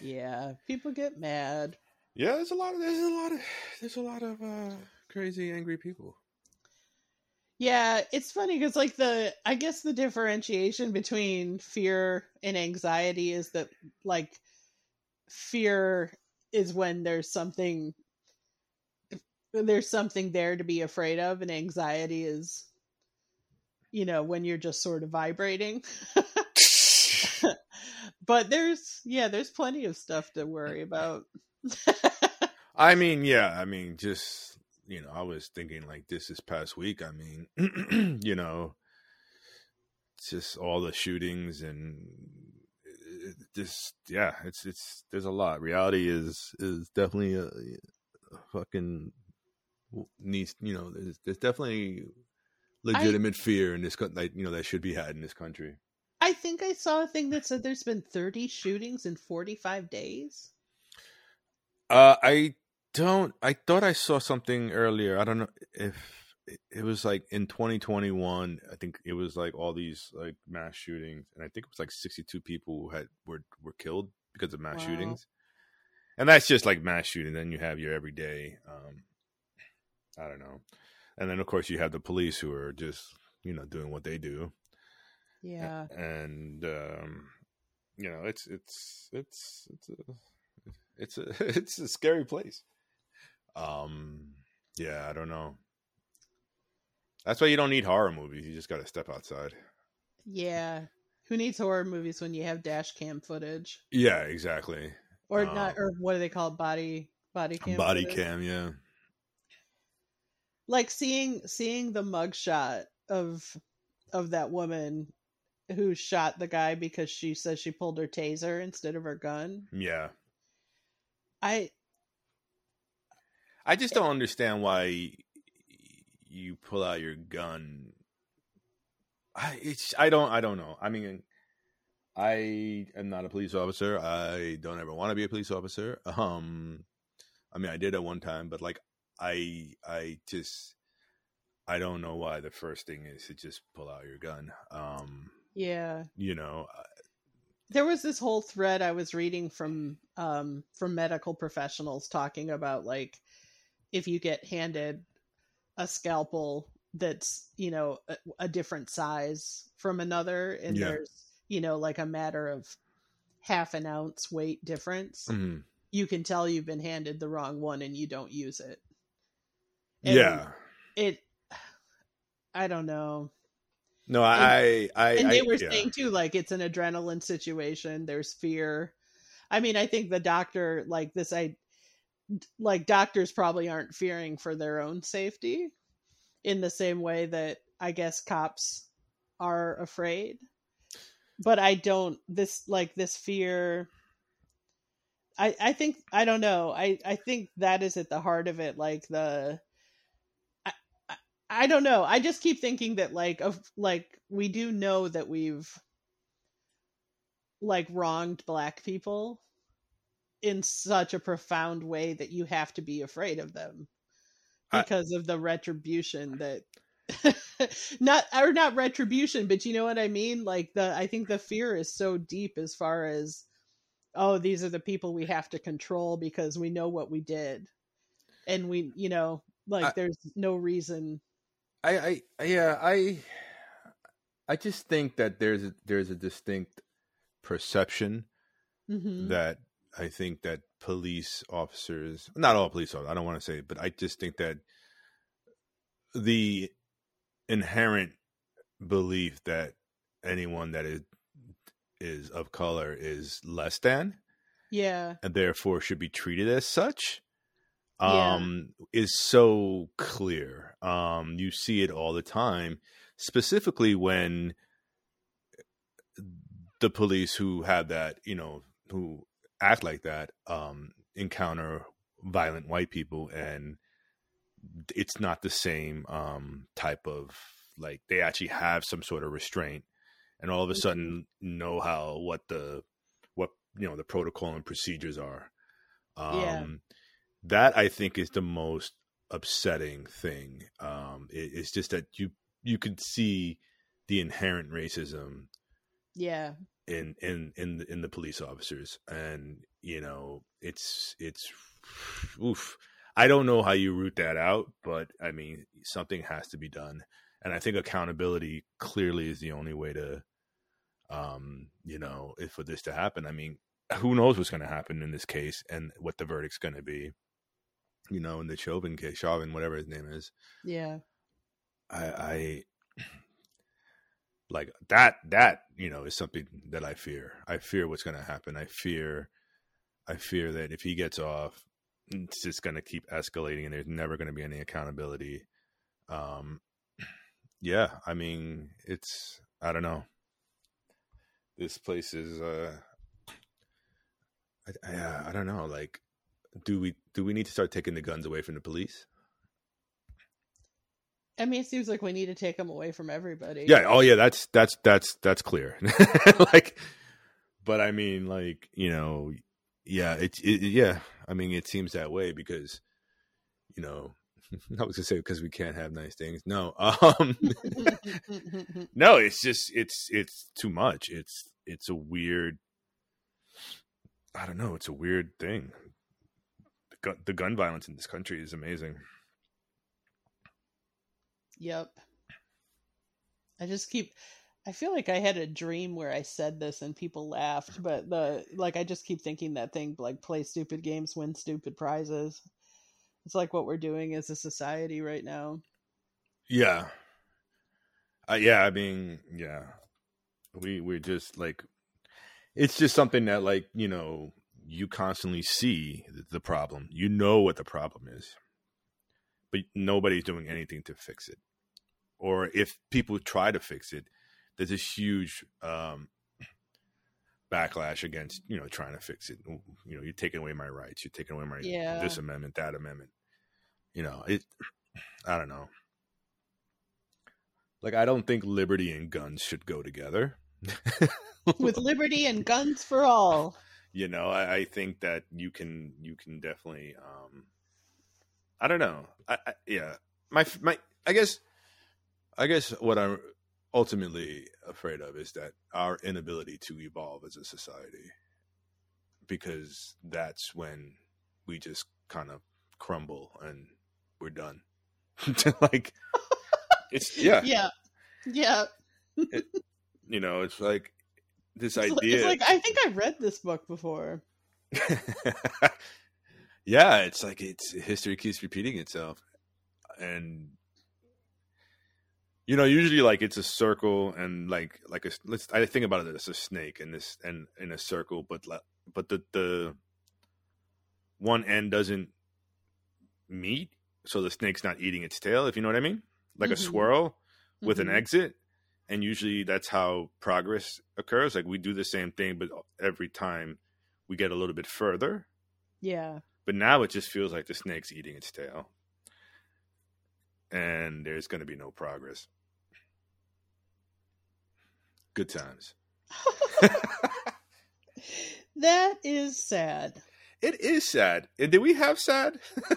Yeah, people get mad. Yeah, there's a lot of there's a lot of there's a lot of uh, crazy angry people. Yeah, it's funny because like the I guess the differentiation between fear and anxiety is that like fear is when there's something there's something there to be afraid of and anxiety is you know when you're just sort of vibrating. (laughs) But there's yeah there's plenty of stuff to worry (laughs) about. (laughs) I mean, yeah, I mean, just you know, I was thinking like this this past week. I mean, (clears throat) you know, just all the shootings and just yeah, it's it's there's a lot. Reality is is definitely a, a fucking needs. You know, there's, there's definitely legitimate I, fear in this like you know that should be had in this country. I think I saw a thing that said there's been 30 shootings in 45 days. Uh, I don't. I thought I saw something earlier. I don't know if it was like in 2021. I think it was like all these like mass shootings, and I think it was like 62 people who had were were killed because of mass wow. shootings. And that's just like mass shooting. Then you have your everyday. Um, I don't know, and then of course you have the police who are just you know doing what they do. Yeah, and um, you know it's it's it's it's a it's a (laughs) it's a scary place. Um, yeah, I don't know. That's why you don't need horror movies. You just got to step outside. Yeah. Who needs horror movies when you have dash cam footage? Yeah, exactly. Or um, not or what do they call it? body body cam? Body footage? cam, yeah. Like seeing seeing the mugshot of of that woman who shot the guy because she says she pulled her taser instead of her gun. Yeah. I I just don't understand why you pull out your gun. I it's I don't I don't know. I mean, I am not a police officer. I don't ever want to be a police officer. Um, I mean, I did at one time, but like I I just I don't know why the first thing is to just pull out your gun. Um, yeah, you know, there was this whole thread I was reading from um from medical professionals talking about like if you get handed a scalpel that's you know a, a different size from another and yeah. there's you know like a matter of half an ounce weight difference mm-hmm. you can tell you've been handed the wrong one and you don't use it and yeah it i don't know no i and, i and they I, were yeah. saying too like it's an adrenaline situation there's fear i mean i think the doctor like this i like doctors probably aren't fearing for their own safety in the same way that I guess cops are afraid. But I don't this like this fear I I think I don't know. I I think that is at the heart of it like the I, I, I don't know. I just keep thinking that like of like we do know that we've like wronged black people in such a profound way that you have to be afraid of them because I, of the retribution that (laughs) not or not retribution but you know what i mean? Like the i think the fear is so deep as far as oh these are the people we have to control because we know what we did. And we you know like I, there's no reason. I, I yeah i i just think that there's a, there's a distinct perception mm-hmm. that I think that police officers, not all police officers, I don't want to say, but I just think that the inherent belief that anyone that is is of color is less than, yeah, and therefore should be treated as such, um, yeah. is so clear. Um, you see it all the time, specifically when the police who have that, you know, who act like that um, encounter violent white people and it's not the same um, type of like they actually have some sort of restraint and all of a mm-hmm. sudden know how what the what you know the protocol and procedures are um, yeah. that i think is the most upsetting thing um, it, it's just that you you could see the inherent racism yeah in in in the, in the police officers, and you know it's it's oof. I don't know how you root that out, but I mean something has to be done, and I think accountability clearly is the only way to, um, you know, if for this to happen. I mean, who knows what's going to happen in this case and what the verdict's going to be. You know, in the Chauvin case, Chauvin, whatever his name is. Yeah. I, I like that. That you know is something that I fear. I fear what's going to happen. I fear, I fear that if he gets off, it's just going to keep escalating, and there's never going to be any accountability. Um, yeah, I mean, it's I don't know. This place is uh I, I, I don't know. Like, do we do we need to start taking the guns away from the police? I mean, it seems like we need to take them away from everybody. Yeah. Oh, yeah. That's that's that's that's clear. (laughs) like, but I mean, like you know, yeah. It's it, yeah. I mean, it seems that way because you know. (laughs) I was gonna say because we can't have nice things. No, (laughs) um, no. It's just it's it's too much. It's it's a weird I don't know. It's a weird thing. The gun, the gun violence in this country is amazing. Yep. I just keep. I feel like I had a dream where I said this and people laughed, but the like I just keep thinking that thing like play stupid games, win stupid prizes. It's like what we're doing as a society right now. Yeah. Uh, yeah, I mean, yeah. We we're just like it's just something that like you know you constantly see the problem you know what the problem is but nobody's doing anything to fix it or if people try to fix it there's this huge um, backlash against you know trying to fix it you know you're taking away my rights you're taking away my yeah. this amendment that amendment you know it (clears throat) i don't know like i don't think liberty and guns should go together (laughs) with liberty and guns for all. You know, I, I, think that you can you can definitely. um I don't know. I, I, yeah, my my. I guess. I guess what I'm ultimately afraid of is that our inability to evolve as a society, because that's when we just kind of crumble and we're done. (laughs) like it's yeah (laughs) yeah yeah. it, you know, it's like this it's idea. It's like I think I read this book before. (laughs) yeah, it's like it's history keeps repeating itself, and you know, usually like it's a circle and like like a let's I think about it as a snake and this and in a circle, but but the the one end doesn't meet, so the snake's not eating its tail. If you know what I mean, like mm-hmm. a swirl with mm-hmm. an exit and usually that's how progress occurs like we do the same thing but every time we get a little bit further yeah but now it just feels like the snake's eating its tail and there's going to be no progress. Good times. (laughs) That is sad. It is sad. And did we have sad? (laughs)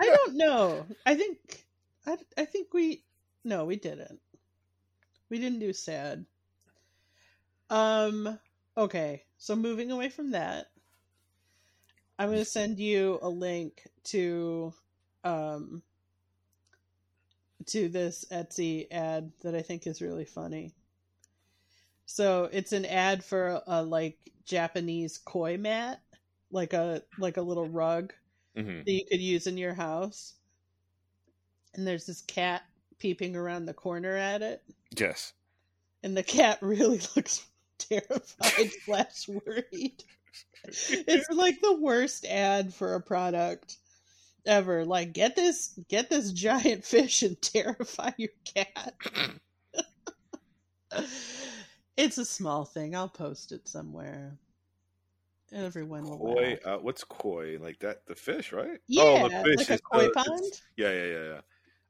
I don't know. I think I, I think we no we didn't. We didn't do sad. Um okay, so moving away from that, I'm going to send you a link to um to this Etsy ad that I think is really funny. So it's an ad for a, a like Japanese koi mat, like a like a little rug mm-hmm. that you could use in your house. And there's this cat peeping around the corner at it. Yes. And the cat (laughs) really looks terrified (laughs) slash worried. (laughs) It's like the worst ad for a product ever. Like get this get this giant (laughs) fish and terrify your cat. (laughs) it's a small thing. I'll post it somewhere. Everyone will. Koi. Uh, what's koi? Like that? The fish, right? Yeah, oh, the fish like a koi pond. Yeah, yeah, yeah, yeah.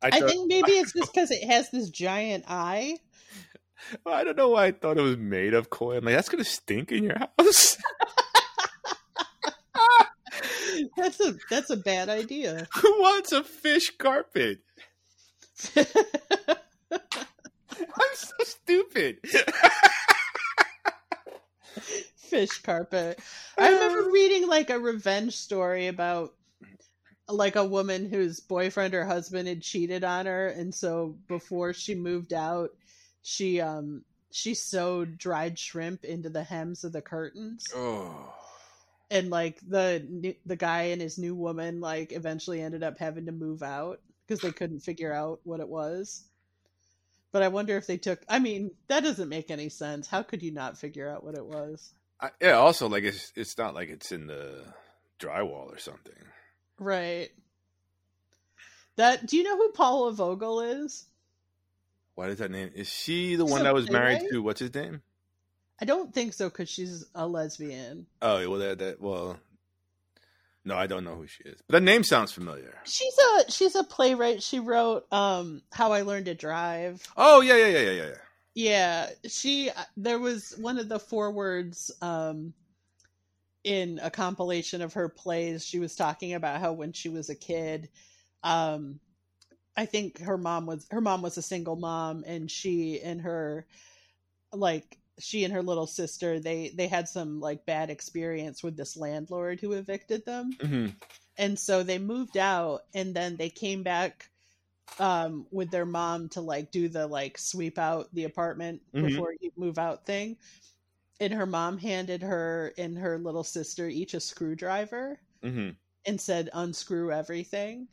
I, I think maybe it's (laughs) just because it has this giant eye. I don't know why I thought it was made of koi. I'm like, that's gonna stink in your house. (laughs) that's a that's a bad idea. (laughs) Who wants a fish carpet? (laughs) I'm so stupid. Fish carpet. I remember reading like a revenge story about like a woman whose boyfriend or husband had cheated on her and so before she moved out she um she sewed dried shrimp into the hems of the curtains Oh. And like the the guy and his new woman like eventually ended up having to move out because they couldn't figure out what it was but i wonder if they took i mean that doesn't make any sense how could you not figure out what it was I, yeah. Also, like it's it's not like it's in the drywall or something. right that do you know who paula vogel is Why is that name? Is she the She's one that was married to what's his name? I don't think so because she's a lesbian Oh well, that, that well. No, I don't know who she is, but that name sounds familiar. she's a she's a playwright she wrote um how i learned to drive Oh yeah, yeah, yeah, yeah, yeah. yeah. Yeah, she there was one of the forewords um in a compilation of her plays she was talking about how when she was a kid um I think her mom was her mom was a single mom and she and her like she and her little sister they they had some like bad experience with this landlord who evicted them. Hmm and so they moved out and then they came back um with their mom to like do the like sweep out the apartment Mhm. before you move out thing. And her mom handed her and her little sister each a screwdriver hmm and said unscrew everything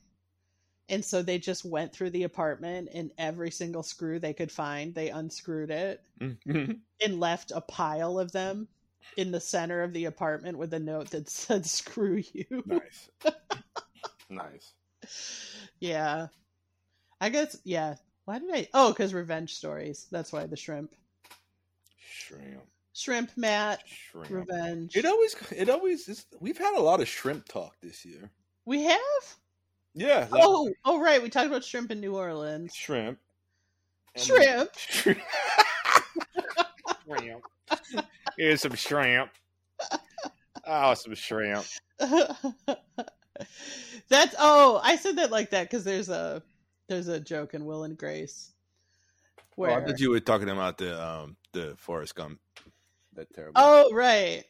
and so they just went through the apartment and every single screw they could find they unscrewed it hmm and left a pile of them in the center of the apartment with a note that (laughs) said screw you nice, (laughs) nice. Yeah. I guess, yeah. Why did I? Oh, because revenge stories. That's why the shrimp. Shrimp, Shrimp, Matt, shrimp. revenge. It always, it always. Is, we've had a lot of shrimp talk this year. we have? Yeah. like Oh, oh, right. We talked about shrimp in New Orleans. shrimp. And- Shrimp. (laughs) shrimp. Here's some shrimp. Oh, some shrimp. (laughs) That's, oh, I said that like that because there's a, there's a joke in Will and Grace Oh, where, I thought you were talking about the um the Forrest Gump. That terrible. oh, right.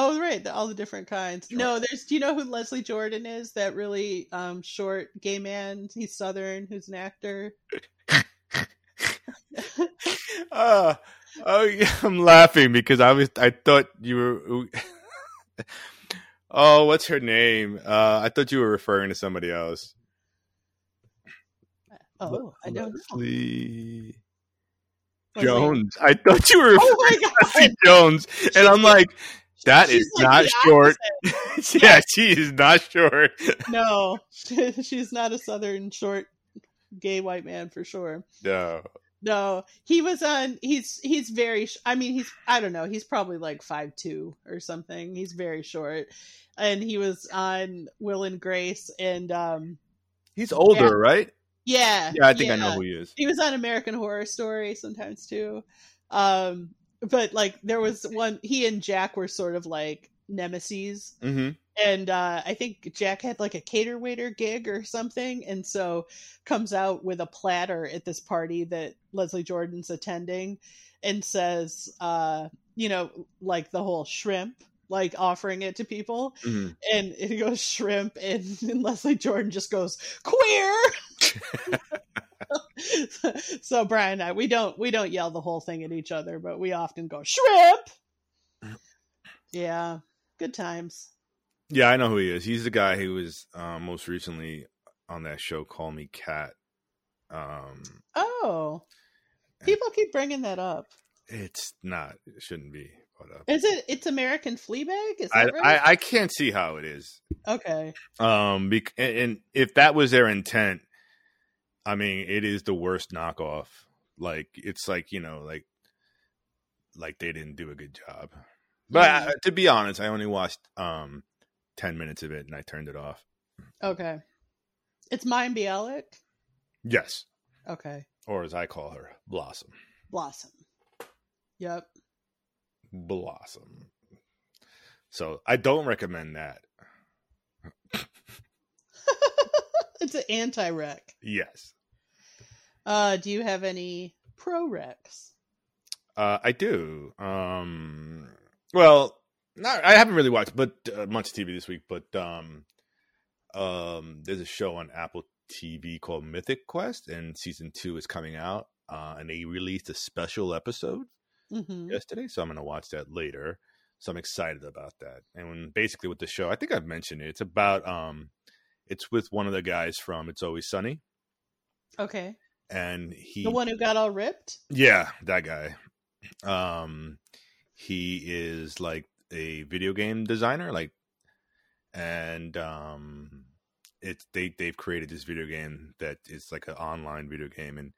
Oh, right. The, all the different kinds. Sure. No, there's, do you know who Leslie Jordan is? That really um short gay man. He's Southern, who's an actor. (laughs) Uh, oh, yeah, I'm laughing because I was I thought you were. (laughs) oh, what's her name? Uh, I thought you were referring to somebody else. Oh, I don't know. Leslie Leslie- Jones. I thought you were Oh my god! Leslie Jones, and I'm like, that She's is like not short. (laughs) (laughs) yeah, she is not short. (laughs) No, she's not a Southern short gay white man for sure. No. No, he was on. He's he's very. sh- I mean, he's. I don't know. He's probably like five two or something. He's very short, and he was on Will and Grace, and um, He's older, Yeah. right? yeah, Yeah, I think I know who he is. he was on American Horror Story sometimes too. Um, but like there was one. He and Jack were sort of like nemesis. hmm and uh, I think Jack had like a cater waiter gig or something, and so comes out with a platter at this party that Leslie Jordan's attending, and says, uh, you know, like the whole shrimp, like offering it to people, hmm and it goes shrimp, and, and (laughs) Leslie Jordan just goes queer. (laughs) (laughs) so Brian and I, we don't we don't yell the whole thing at each other, but we often go shrimp. Yeah, good times. Yeah, I know who he is. He's the guy who was um, most recently on that show Call Me Kat. Um, Oh, people keep bringing that up. it's not. It shouldn't be brought up. Is it? It's American Fleabag. Is I, right? I I can't see how it is. okay. Um, bec- and, and if that was their intent, I mean, it is the worst knockoff. Like it's like you know, like like they didn't do a good job. But Mhm. uh, to be honest, I only watched um ten minutes of it and I turned it off. Okay. It's Mayim Bialik. Yes, Okay. or as I call her, Blossom. Blossom. Yep. Blossom. So I don't recommend that. (laughs) it's an anti-rec. Yes, Uh, do you have any pro recs? uh, I do. Um, well, not I haven't really watched but uh, much TV this week, but um, um, there's a show on Apple TV called Mythic Quest, and season two is coming out, uh, and they released a special episode hmm yesterday, so I'm gonna watch that later. So I'm excited about that. And when, basically with the show, I think I've mentioned it. It's about um, it's with one of the guys from It's Always Sunny, Okay. And he The one who got all ripped? Yeah, that guy. Um he is like a video game designer like and um it's they they've created this video game that is like an online video game and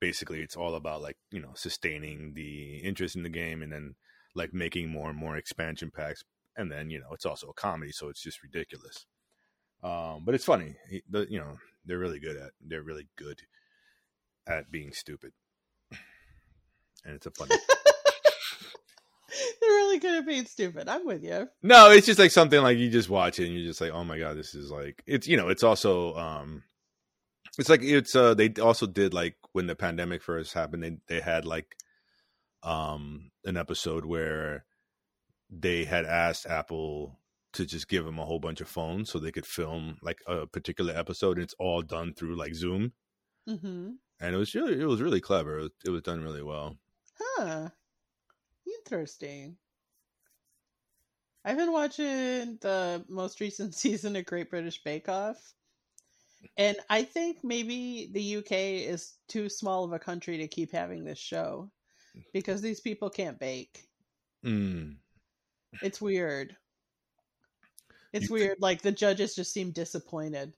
basically it's all about like, you know, sustaining the interest in the game and then like making more and more expansion packs and then, you know, it's also a comedy so it's just ridiculous. Um but it's funny. He- The, you know, they're really good at they're really good at being stupid and it's a funny. (laughs) They're really good at being stupid. I'm with you. no, it's just like something like you just watch it and you're just like, oh my god, this is like it's you know it's also um, it's like it's uh they also did like when the pandemic first happened they they had like um an episode where they had asked Apple to just give them a whole bunch of phones so they could film like a particular episode. and It's all done through like Zoom, hmm and it was really it was really clever. It was, it was done really well. Huh. Interesting. I've been watching the most recent (laughs) season of Great British Bake Off. And I think maybe the UK is too small of a country to keep having this show because these people can't bake. Mm. It's weird. It's You- weird. Like the judges just seem disappointed.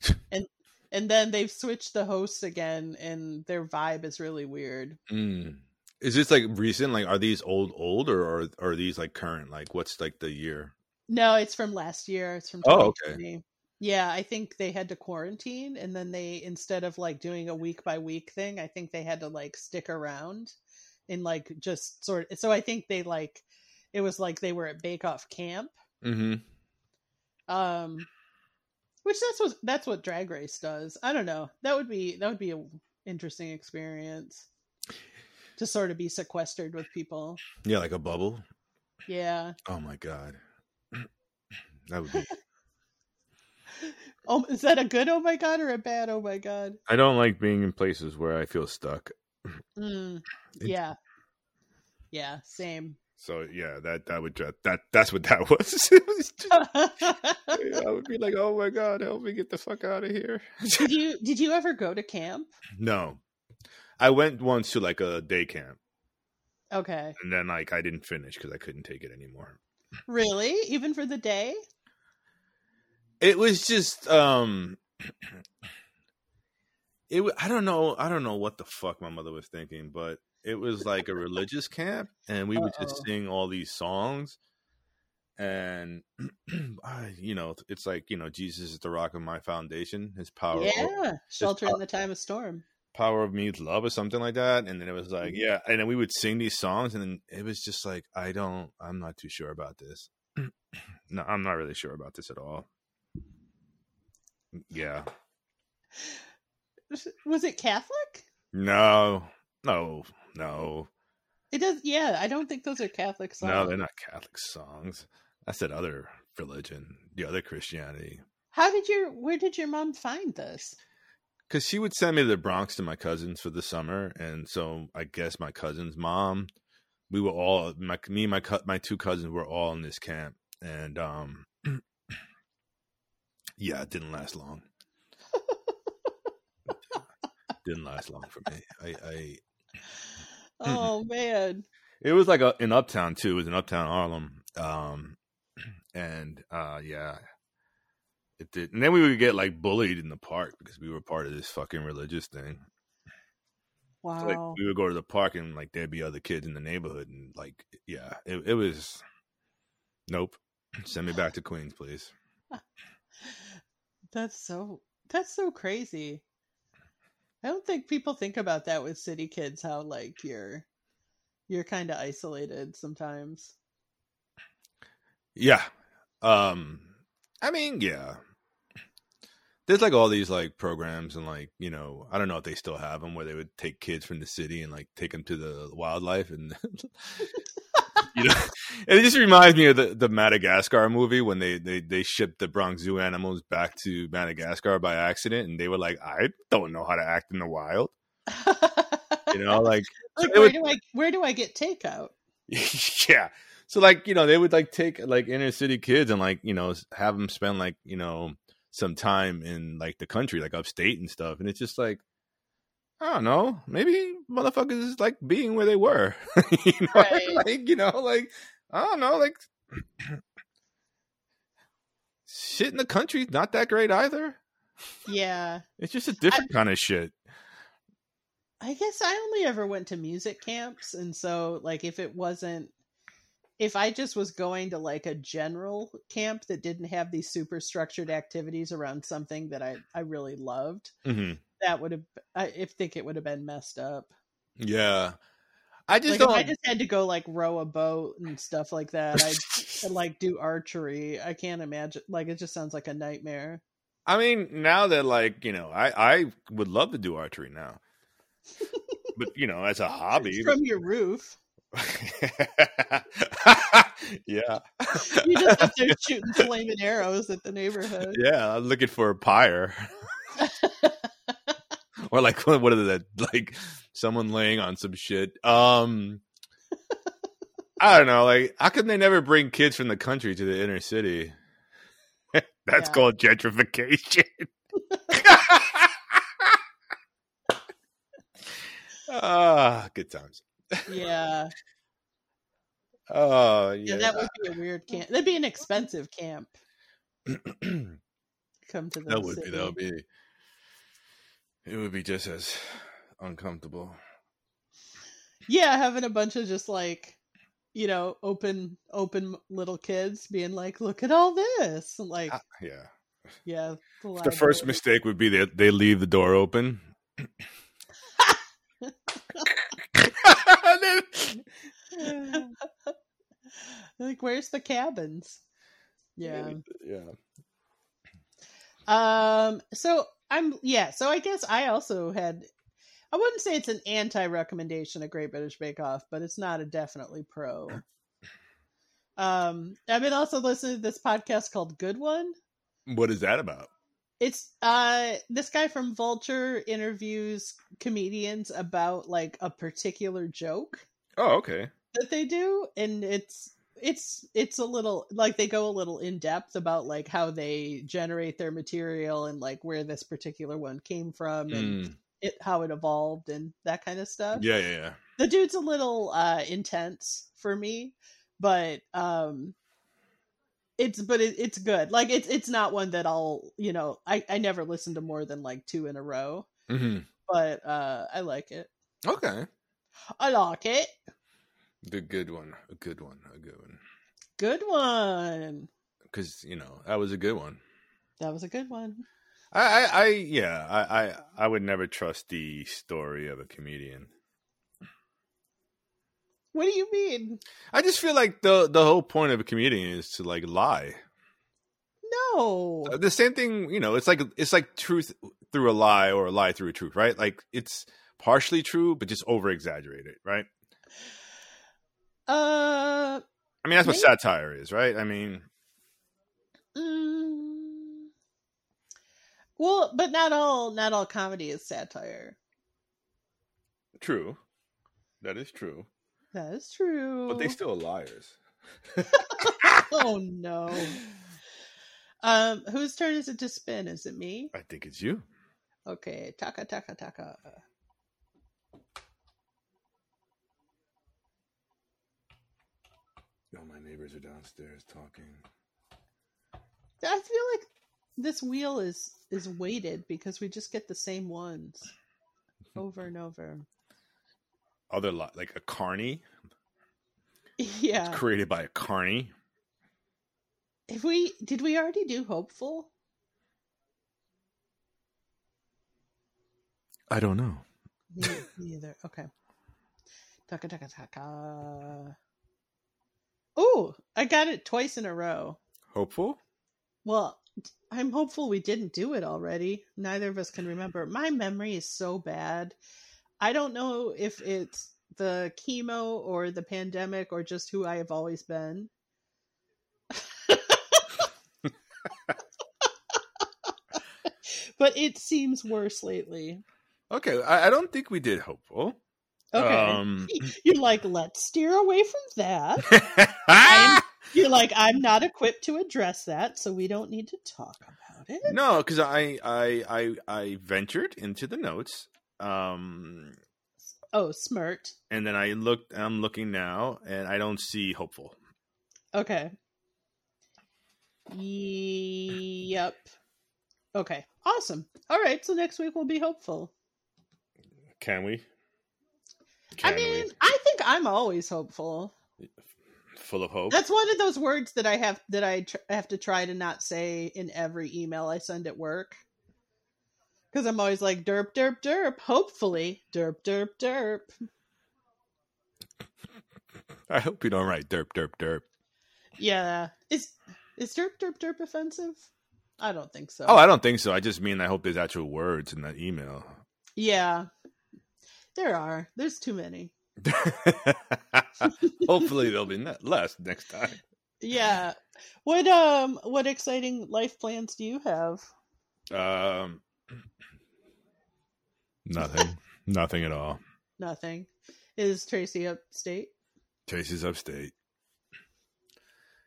(laughs) and and then they've switched the hosts again and their vibe is really weird. Mm. Is this like recent? Like, are these old, old, or are are these like current? Like, what's like the year? No, it's from last year. It's from Oh, okay. Yeah, I think they had to quarantine and then they instead of like doing a week by week thing, I think they had to like stick around and like just sort so I think they like it was like they were at Bake Off camp. Mm-hmm. Um which that's what that's what Drag Race does. I don't know. That would be that would be an interesting experience to sort of be sequestered with people. Yeah, like a bubble. Yeah. Oh my god, (clears throat) that would be. (laughs) Oh, is that a good oh my god or a bad oh my god? I don't like being in places where I feel stuck. (clears throat) Mm, yeah. Yeah, same. So yeah, that that would dra- that that's what that (laughs) was. Was just- (laughs) I would be like, oh my god, help me get the fuck out of here. did you (laughs) did you ever go to camp? no, I went once to like a day camp, Okay. and then like I didn't finish because I couldn't take it anymore. Really? Even for the day? it was just um (clears throat) it i don't know i don't know what the fuck my mother was thinking but it was like a religious camp and we would just sing all these songs and (clears throat) you know it's like you know jesus is the rock of my foundation his power Yeah. Shelter in the time of storm. power of me love or something like that and then it was like Mhm. yeah and then we would sing these songs and then it was just like i don't i'm not too sure about this (clears throat) no i'm not really sure about this at all yeah Was it Catholic? no no no. It does yeah, I don't think those are Catholic songs. no they're not catholic songs. I said other religion the other christianity. How did your where did your mom find this? because she would send me to the bronx to my cousins for the summer and so i guess my cousin's mom we were all my me and my my two cousins were all in this camp and um (clears throat) yeah it didn't last long. (laughs) Didn't last long for me. I i (laughs) Oh man. it was like a, in uptown too it was in uptown harlem um and uh yeah it did and then we would get like bullied in the park because we were part of this fucking religious thing Wow. So, like we would go to the park and like there'd be other kids in the neighborhood and like yeah it, it was nope send me back to queens please (laughs) That's so that's so crazy. I don't think people think about that with city kids how like you're you're kind of isolated sometimes. yeah um i mean yeah there's like all these like programs and like you know i don't know if they still have them where they would take kids from the city and like take them to the wildlife and (laughs) (laughs) you know, (laughs) it just reminds me of the, the Madagascar movie when they, they they shipped the Bronx Zoo animals back to Madagascar by accident, and they were like, "I don't know how to act in the wild." (laughs) You know, like, like where would, do I where do I get takeout? (laughs) yeah. So like you know they would like take like inner city kids and like you know have them spend like you know some time in like the country like upstate and stuff, and it's just like I don't know. Maybe motherfuckers is like being where they were. (laughs) you know, (laughs) Right. like you know, like I don't know, like (clears throat) shit in the country's not that great either. Yeah. It's just a different kind of shit. I guess I only ever went to music camps, and so like if it wasn't, if I just was going to like a general camp that didn't have these super structured activities around something that I I really loved, hmm that would have I think it would have been messed up. Yeah, I just Like don't. I just had to go like row a boat and stuff like that, I'd (laughs) and, like do archery. I can't imagine. Like it just sounds like a nightmare. I mean, now that like you know, I I would love to do archery now, but you know, as a (laughs) hobby. From your roof, (laughs) yeah, you just up there shooting flaming arrows at the neighborhood. yeah. I'm looking for a pyre, (laughs) or like what is that? Like someone laying on some shit. Um, I don't know. Like, how come they never bring kids from the country to the inner city? (laughs) That's Yeah. called gentrification. (laughs) Ah, good times. Yeah, Oh yeah, yeah. that would be a weird camp. That'd be an expensive camp. (clears throat) Come to the that would city. be that would be it would be just as uncomfortable. Yeah, having a bunch of just like, you know, open, open little kids being like, "Look at all this!" Like, Ah, yeah. yeah, The first library. mistake would be that they leave the door open. (laughs) Like, where's the cabins? Yeah. (laughs) yeah. Um. So I'm. Yeah. So I guess I also had. I wouldn't say it's an anti-recommendation of Great British Bake Off, but it's not a definitely pro. Um. I've been also listening to this podcast called Good One. What is that about? It's uh this guy from Vulture interviews comedians about like a particular joke Oh, okay. that they do and it's it's it's a little like they go a little in depth about like how they generate their material and like where this particular one came from and Mm. it how it evolved and that kind of stuff. Yeah, yeah, yeah. The dude's a little uh intense for me, but um it's but it, it's good. Like it's it's not one that I'll, you know, I I never listen to more than like two in a row, hmm but uh I like it. Okay. I like it. The good one. A good one. A good one. Good one. Because, you know, that was a good one. That was a good one. I, I, I yeah, I, I, I would never trust the story of a comedian. What do you mean? I just feel like the the whole point of a comedian is to like lie. No. Uh, the same thing, you know, it's like it's like truth through a lie or a lie through a truth, right? Like it's partially true, but just over exaggerated, right? Uh I mean, that's what satire is, right? I mean, mm, Well, but not all not all comedy is satire. true. That is true. That is true. But they still are liars. (laughs) oh no. (laughs) Um, whose turn is it to spin? Is it me? I think it's you. Okay, taka taka taka. Oh, my neighbors are downstairs talking. I feel like this wheel is is weighted because we just get the same ones (laughs) over and over. Other li- like a carney (laughs) Yeah. created by a carney. If we did we already do hopeful? I don't know. Me. Okay. Taka taka taka. Oh, I got it twice in a row. Hopeful. Well, I'm hopeful we didn't do it already. Neither of us can remember. My memory is so bad. I don't know if it's the chemo or the pandemic or just who I have always been. (laughs) but it seems worse lately. Okay, I, I don't think we did hopeful. Okay. Um, (laughs) You're like, let's steer away from that. (laughs) You're like, I'm not equipped to address that, so we don't need to talk about it. no, because I, I I I ventured into the notes, um, Oh, smart. and then I looked. I'm looking now, and I don't see hopeful. Okay. Yep. Okay. Awesome. All right. So next week we'll be hopeful. Can we? I Can mean, I think I'm always hopeful. Full of hope. That's one of those words that I have that I tr- have to try to not say in every email I send at work. Because I'm always like derp derp derp. Hopefully derp derp derp. I hope you don't write derp derp derp. Yeah. Is is derp derp derp offensive? I don't think so. Oh, I don't think so. I just mean I hope there's actual words in that email. yeah. There are. There's too many. (laughs) Hopefully there'll be less next time. Yeah. What um what exciting life plans do you have? Um, (clears throat) nothing. nothing at all. Nothing. Is Tracy upstate? Tracy's upstate.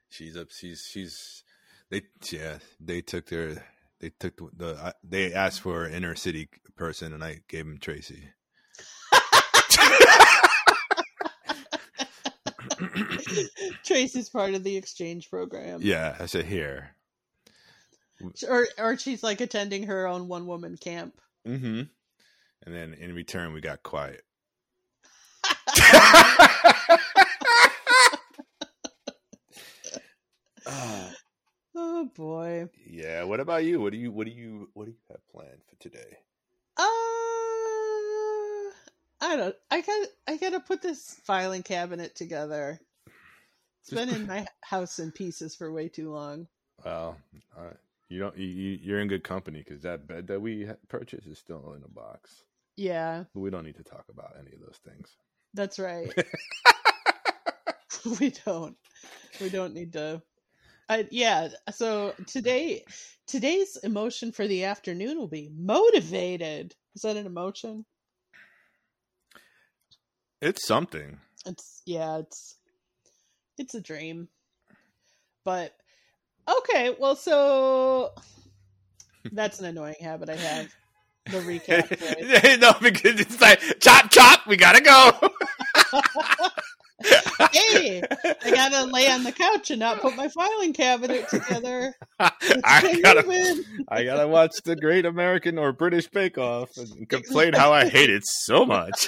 She's up. She's she's. They yeah. They took their. They took the. the I, they asked for an inner city person, and I gave them Tracy. (laughs) Tracy's part of the exchange program. yeah, I said here. Or or she's like attending her own one woman camp. Mm-hmm. And then in return, we got quiet. (laughs) Oh boy. yeah. What about you? What do you? What do you? What do you have planned for today? I don't I got I gotta put this filing cabinet together. It's Just been put- in (laughs) my house in pieces for way too long. Well, uh, you don't. You, you're in good company because that bed that we purchased is still in a box. Yeah, But we don't need to talk about any of those things. that's right. (laughs) (laughs) we don't. We don't need to. I yeah. So today, today's emotion for the afternoon will be motivated. Is that an emotion? It's something. It's yeah. It's it's a dream. But okay. Well, so that's an annoying habit I have. The (laughs) recap. (laughs) no, because it's like chop chop. We gotta go. (laughs) hey, I gotta lay on the couch and not put my filing cabinet together. I gotta. I gotta watch the Great American or British Bake Off and complain how I hate it so much.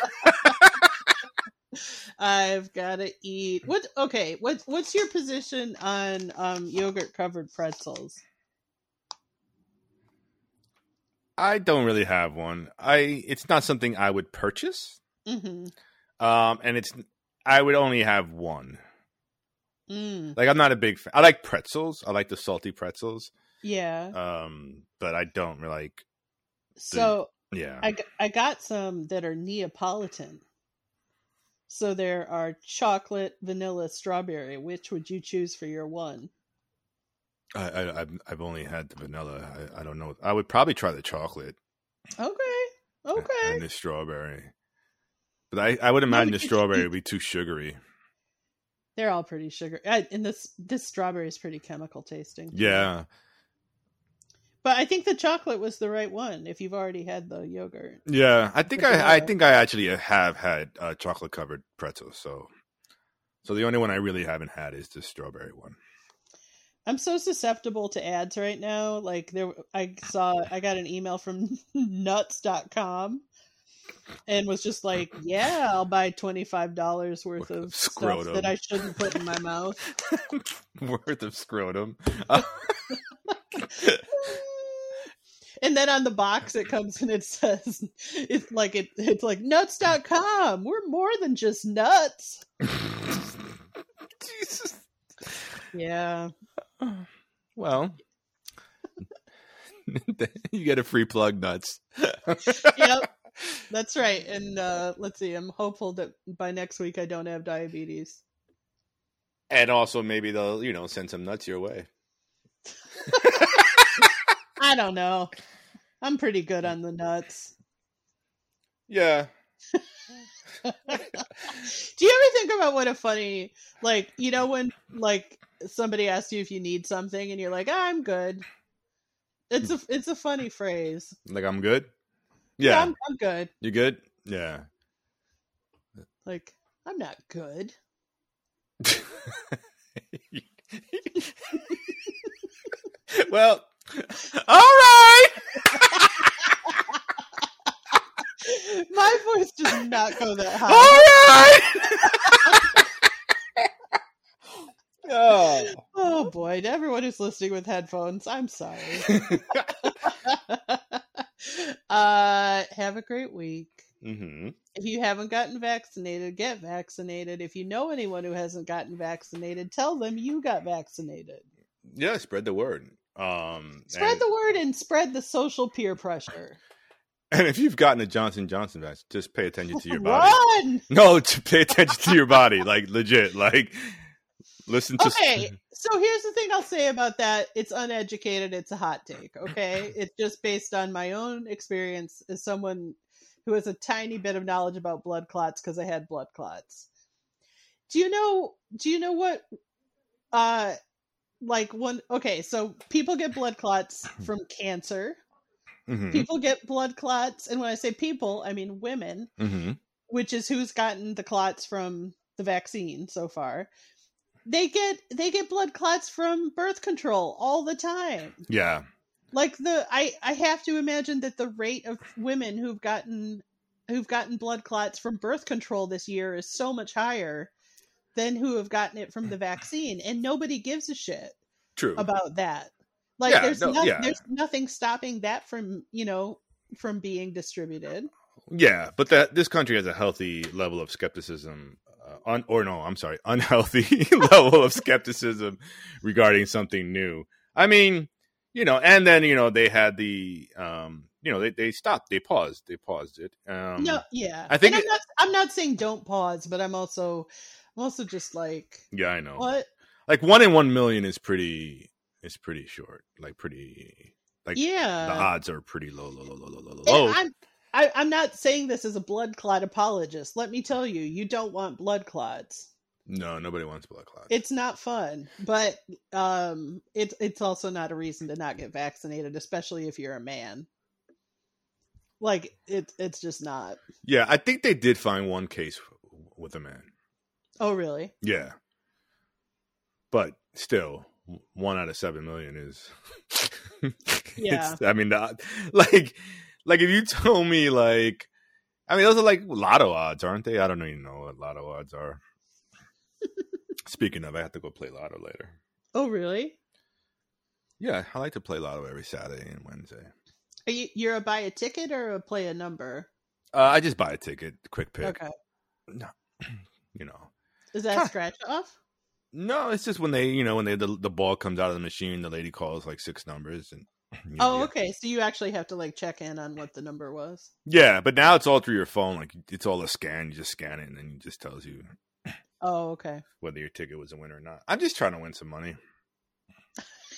(laughs) I've gotta eat. What? Okay. What? What's your position on um, yogurt covered pretzels? I don't really have one. I it's not something I would purchase. hmm Um, and it's I would only have one. Mm, Like I'm not a big fan. I like pretzels. I like the salty pretzels. yeah. Um, but I don't really like. So Yeah. I I got some that are Neapolitan. So there are chocolate, vanilla, strawberry. Which would you choose for your one? I, I I've I've only had the vanilla. I, I don't know. I would probably try the chocolate Okay. Okay. and the strawberry. But I, I would imagine the strawberry would be too sugary. They're all pretty sugar. I, and this this strawberry is pretty chemical tasting. Yeah. But I think the chocolate was the right one if you've already had the yogurt. Yeah. I think I I think I actually have had uh, chocolate covered pretzels. So so the only one I really haven't had is the strawberry one. I'm so susceptible to ads right now. Like there I saw I got an email from (laughs) nuts.com and was just like, "Yeah, I'll buy $25 worth of stuff Scrotum. that I shouldn't put in my mouth." (laughs) Worth of scrotum. (laughs) and then on the box it comes and it says it's like it it's like nuts.com. We're more than just nuts. Jesus. Yeah. Well, (laughs) you get a free plug nuts. Yep. (laughs) That's right. And uh, let's see. I'm hopeful that by next week I don't have diabetes. And also maybe they'll, you know, send some nuts your way. (laughs) I don't know. I'm pretty good on the nuts. Yeah. (laughs) Do you ever think about what a funny, like, you know, when like somebody asks you if you need something and you're like, "Ah, I'm good. It's a it's a funny phrase. Like I'm good? Yeah, Yeah. I'm, I'm good. You good? Yeah. Like I'm not good. (laughs) well, all right. (laughs) My voice does not go that high. right. (laughs) oh. Oh boy, to everyone who's listening with headphones, I'm sorry. (laughs) uh, have a great week. hmm If you haven't gotten vaccinated, get vaccinated. If you know anyone who hasn't gotten vaccinated, tell them you got vaccinated. Yeah, spread the word. Um, Spread and, the word and spread the social peer pressure. and if you've gotten a Johnson Johnson vaccine, just pay attention to your (laughs) body. Run! No, to pay attention to your body, like legit. Like listen to. Okay, so here's the thing I'll say about that. It's uneducated. It's a hot take. Okay, it's just based on my own experience as someone who has a tiny bit of knowledge about blood clots because I had blood clots. Do you know? Do you know what? Uh, like one. Okay, so people get blood clots (laughs) from cancer. Mhm, People get blood clots, and when I say people, I mean women mhm. which is who's gotten the clots from the vaccine so far they get they get blood clots from birth control all the time Yeah, like the i i have to imagine that the rate of women who've gotten who've gotten blood clots from birth control this year is so much higher than who have gotten it from the vaccine and nobody gives a shit true. about that like Yeah, there's no, no, yeah. there's nothing stopping that from you know from being distributed Yeah, but that this country has a healthy level of skepticism, uh, un, or no, I'm sorry, (laughs) unhealthy (laughs) level of skepticism regarding something new. I mean, you know, and then you know they had the, um, you know, they they stopped, they paused, they paused it. Um, no, yeah. I think I'm not. I'm not saying don't pause, but I'm also, I'm also just like, yeah, I know. what? Like one in one million is pretty, is pretty short. Like pretty, like yeah. the odds are pretty low, low, low, low, low, low, low. I'm, I, I'm not saying this as a blood clot apologist. Let me tell you, you don't want blood clots. No, nobody wants blood clots. It's not fun, but um, it's it's also not a reason to not get vaccinated, especially if you're a man. Like it, it's just not. yeah, I think they did find one case with a man. Oh, really? Yeah. But still, one out of seven million is. (laughs) Yeah. I mean, the, like, like if you told me, like, I mean, those are like lotto odds, aren't they? I don't even know what lotto odds are. (laughs) Speaking of, I have to go play lotto later. Oh, really? Yeah, I like to play lotto every Saturday and Wednesday. Are you you're a buy a ticket or a play a number? Uh, I just buy a ticket, quick pick. Okay. No, (clears throat) you know. Is that scratch off? No, it's just when they, you know, when they the, the ball comes out of the machine, the lady calls like six numbers, and (clears throat) you Oh, get- okay. So you actually have to like check in on what the number was. Yeah, but now it's all through your phone. Like it's all a scan. You just scan it, and then it just tells you (clears throat) Oh, okay. whether your ticket was a winner or not. I'm just trying to win some money.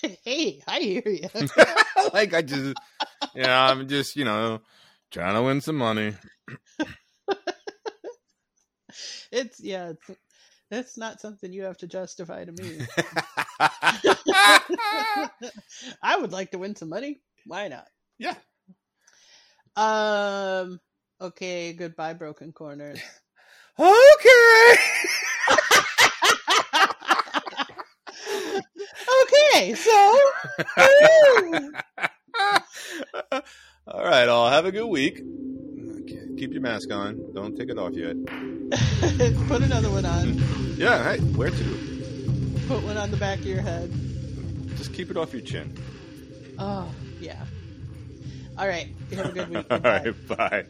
(laughs) hey, I hear you. (laughs) like I just, yeah, I'm just you know trying to win some money. (laughs) it's yeah. It's, that's not something you have to justify to me. (laughs) I would like to win some money. Why not? yeah. Um. Okay. Goodbye, broken corners. (laughs) Okay. (laughs) okay. So. all right, all have a good week. Keep your mask on. Don't take it off yet. (laughs) Put another one on. Yeah, hey, where to? Put one on the back of your head. Just keep it off your chin. Oh, yeah. All right. Have a good (laughs) week. All right, bye.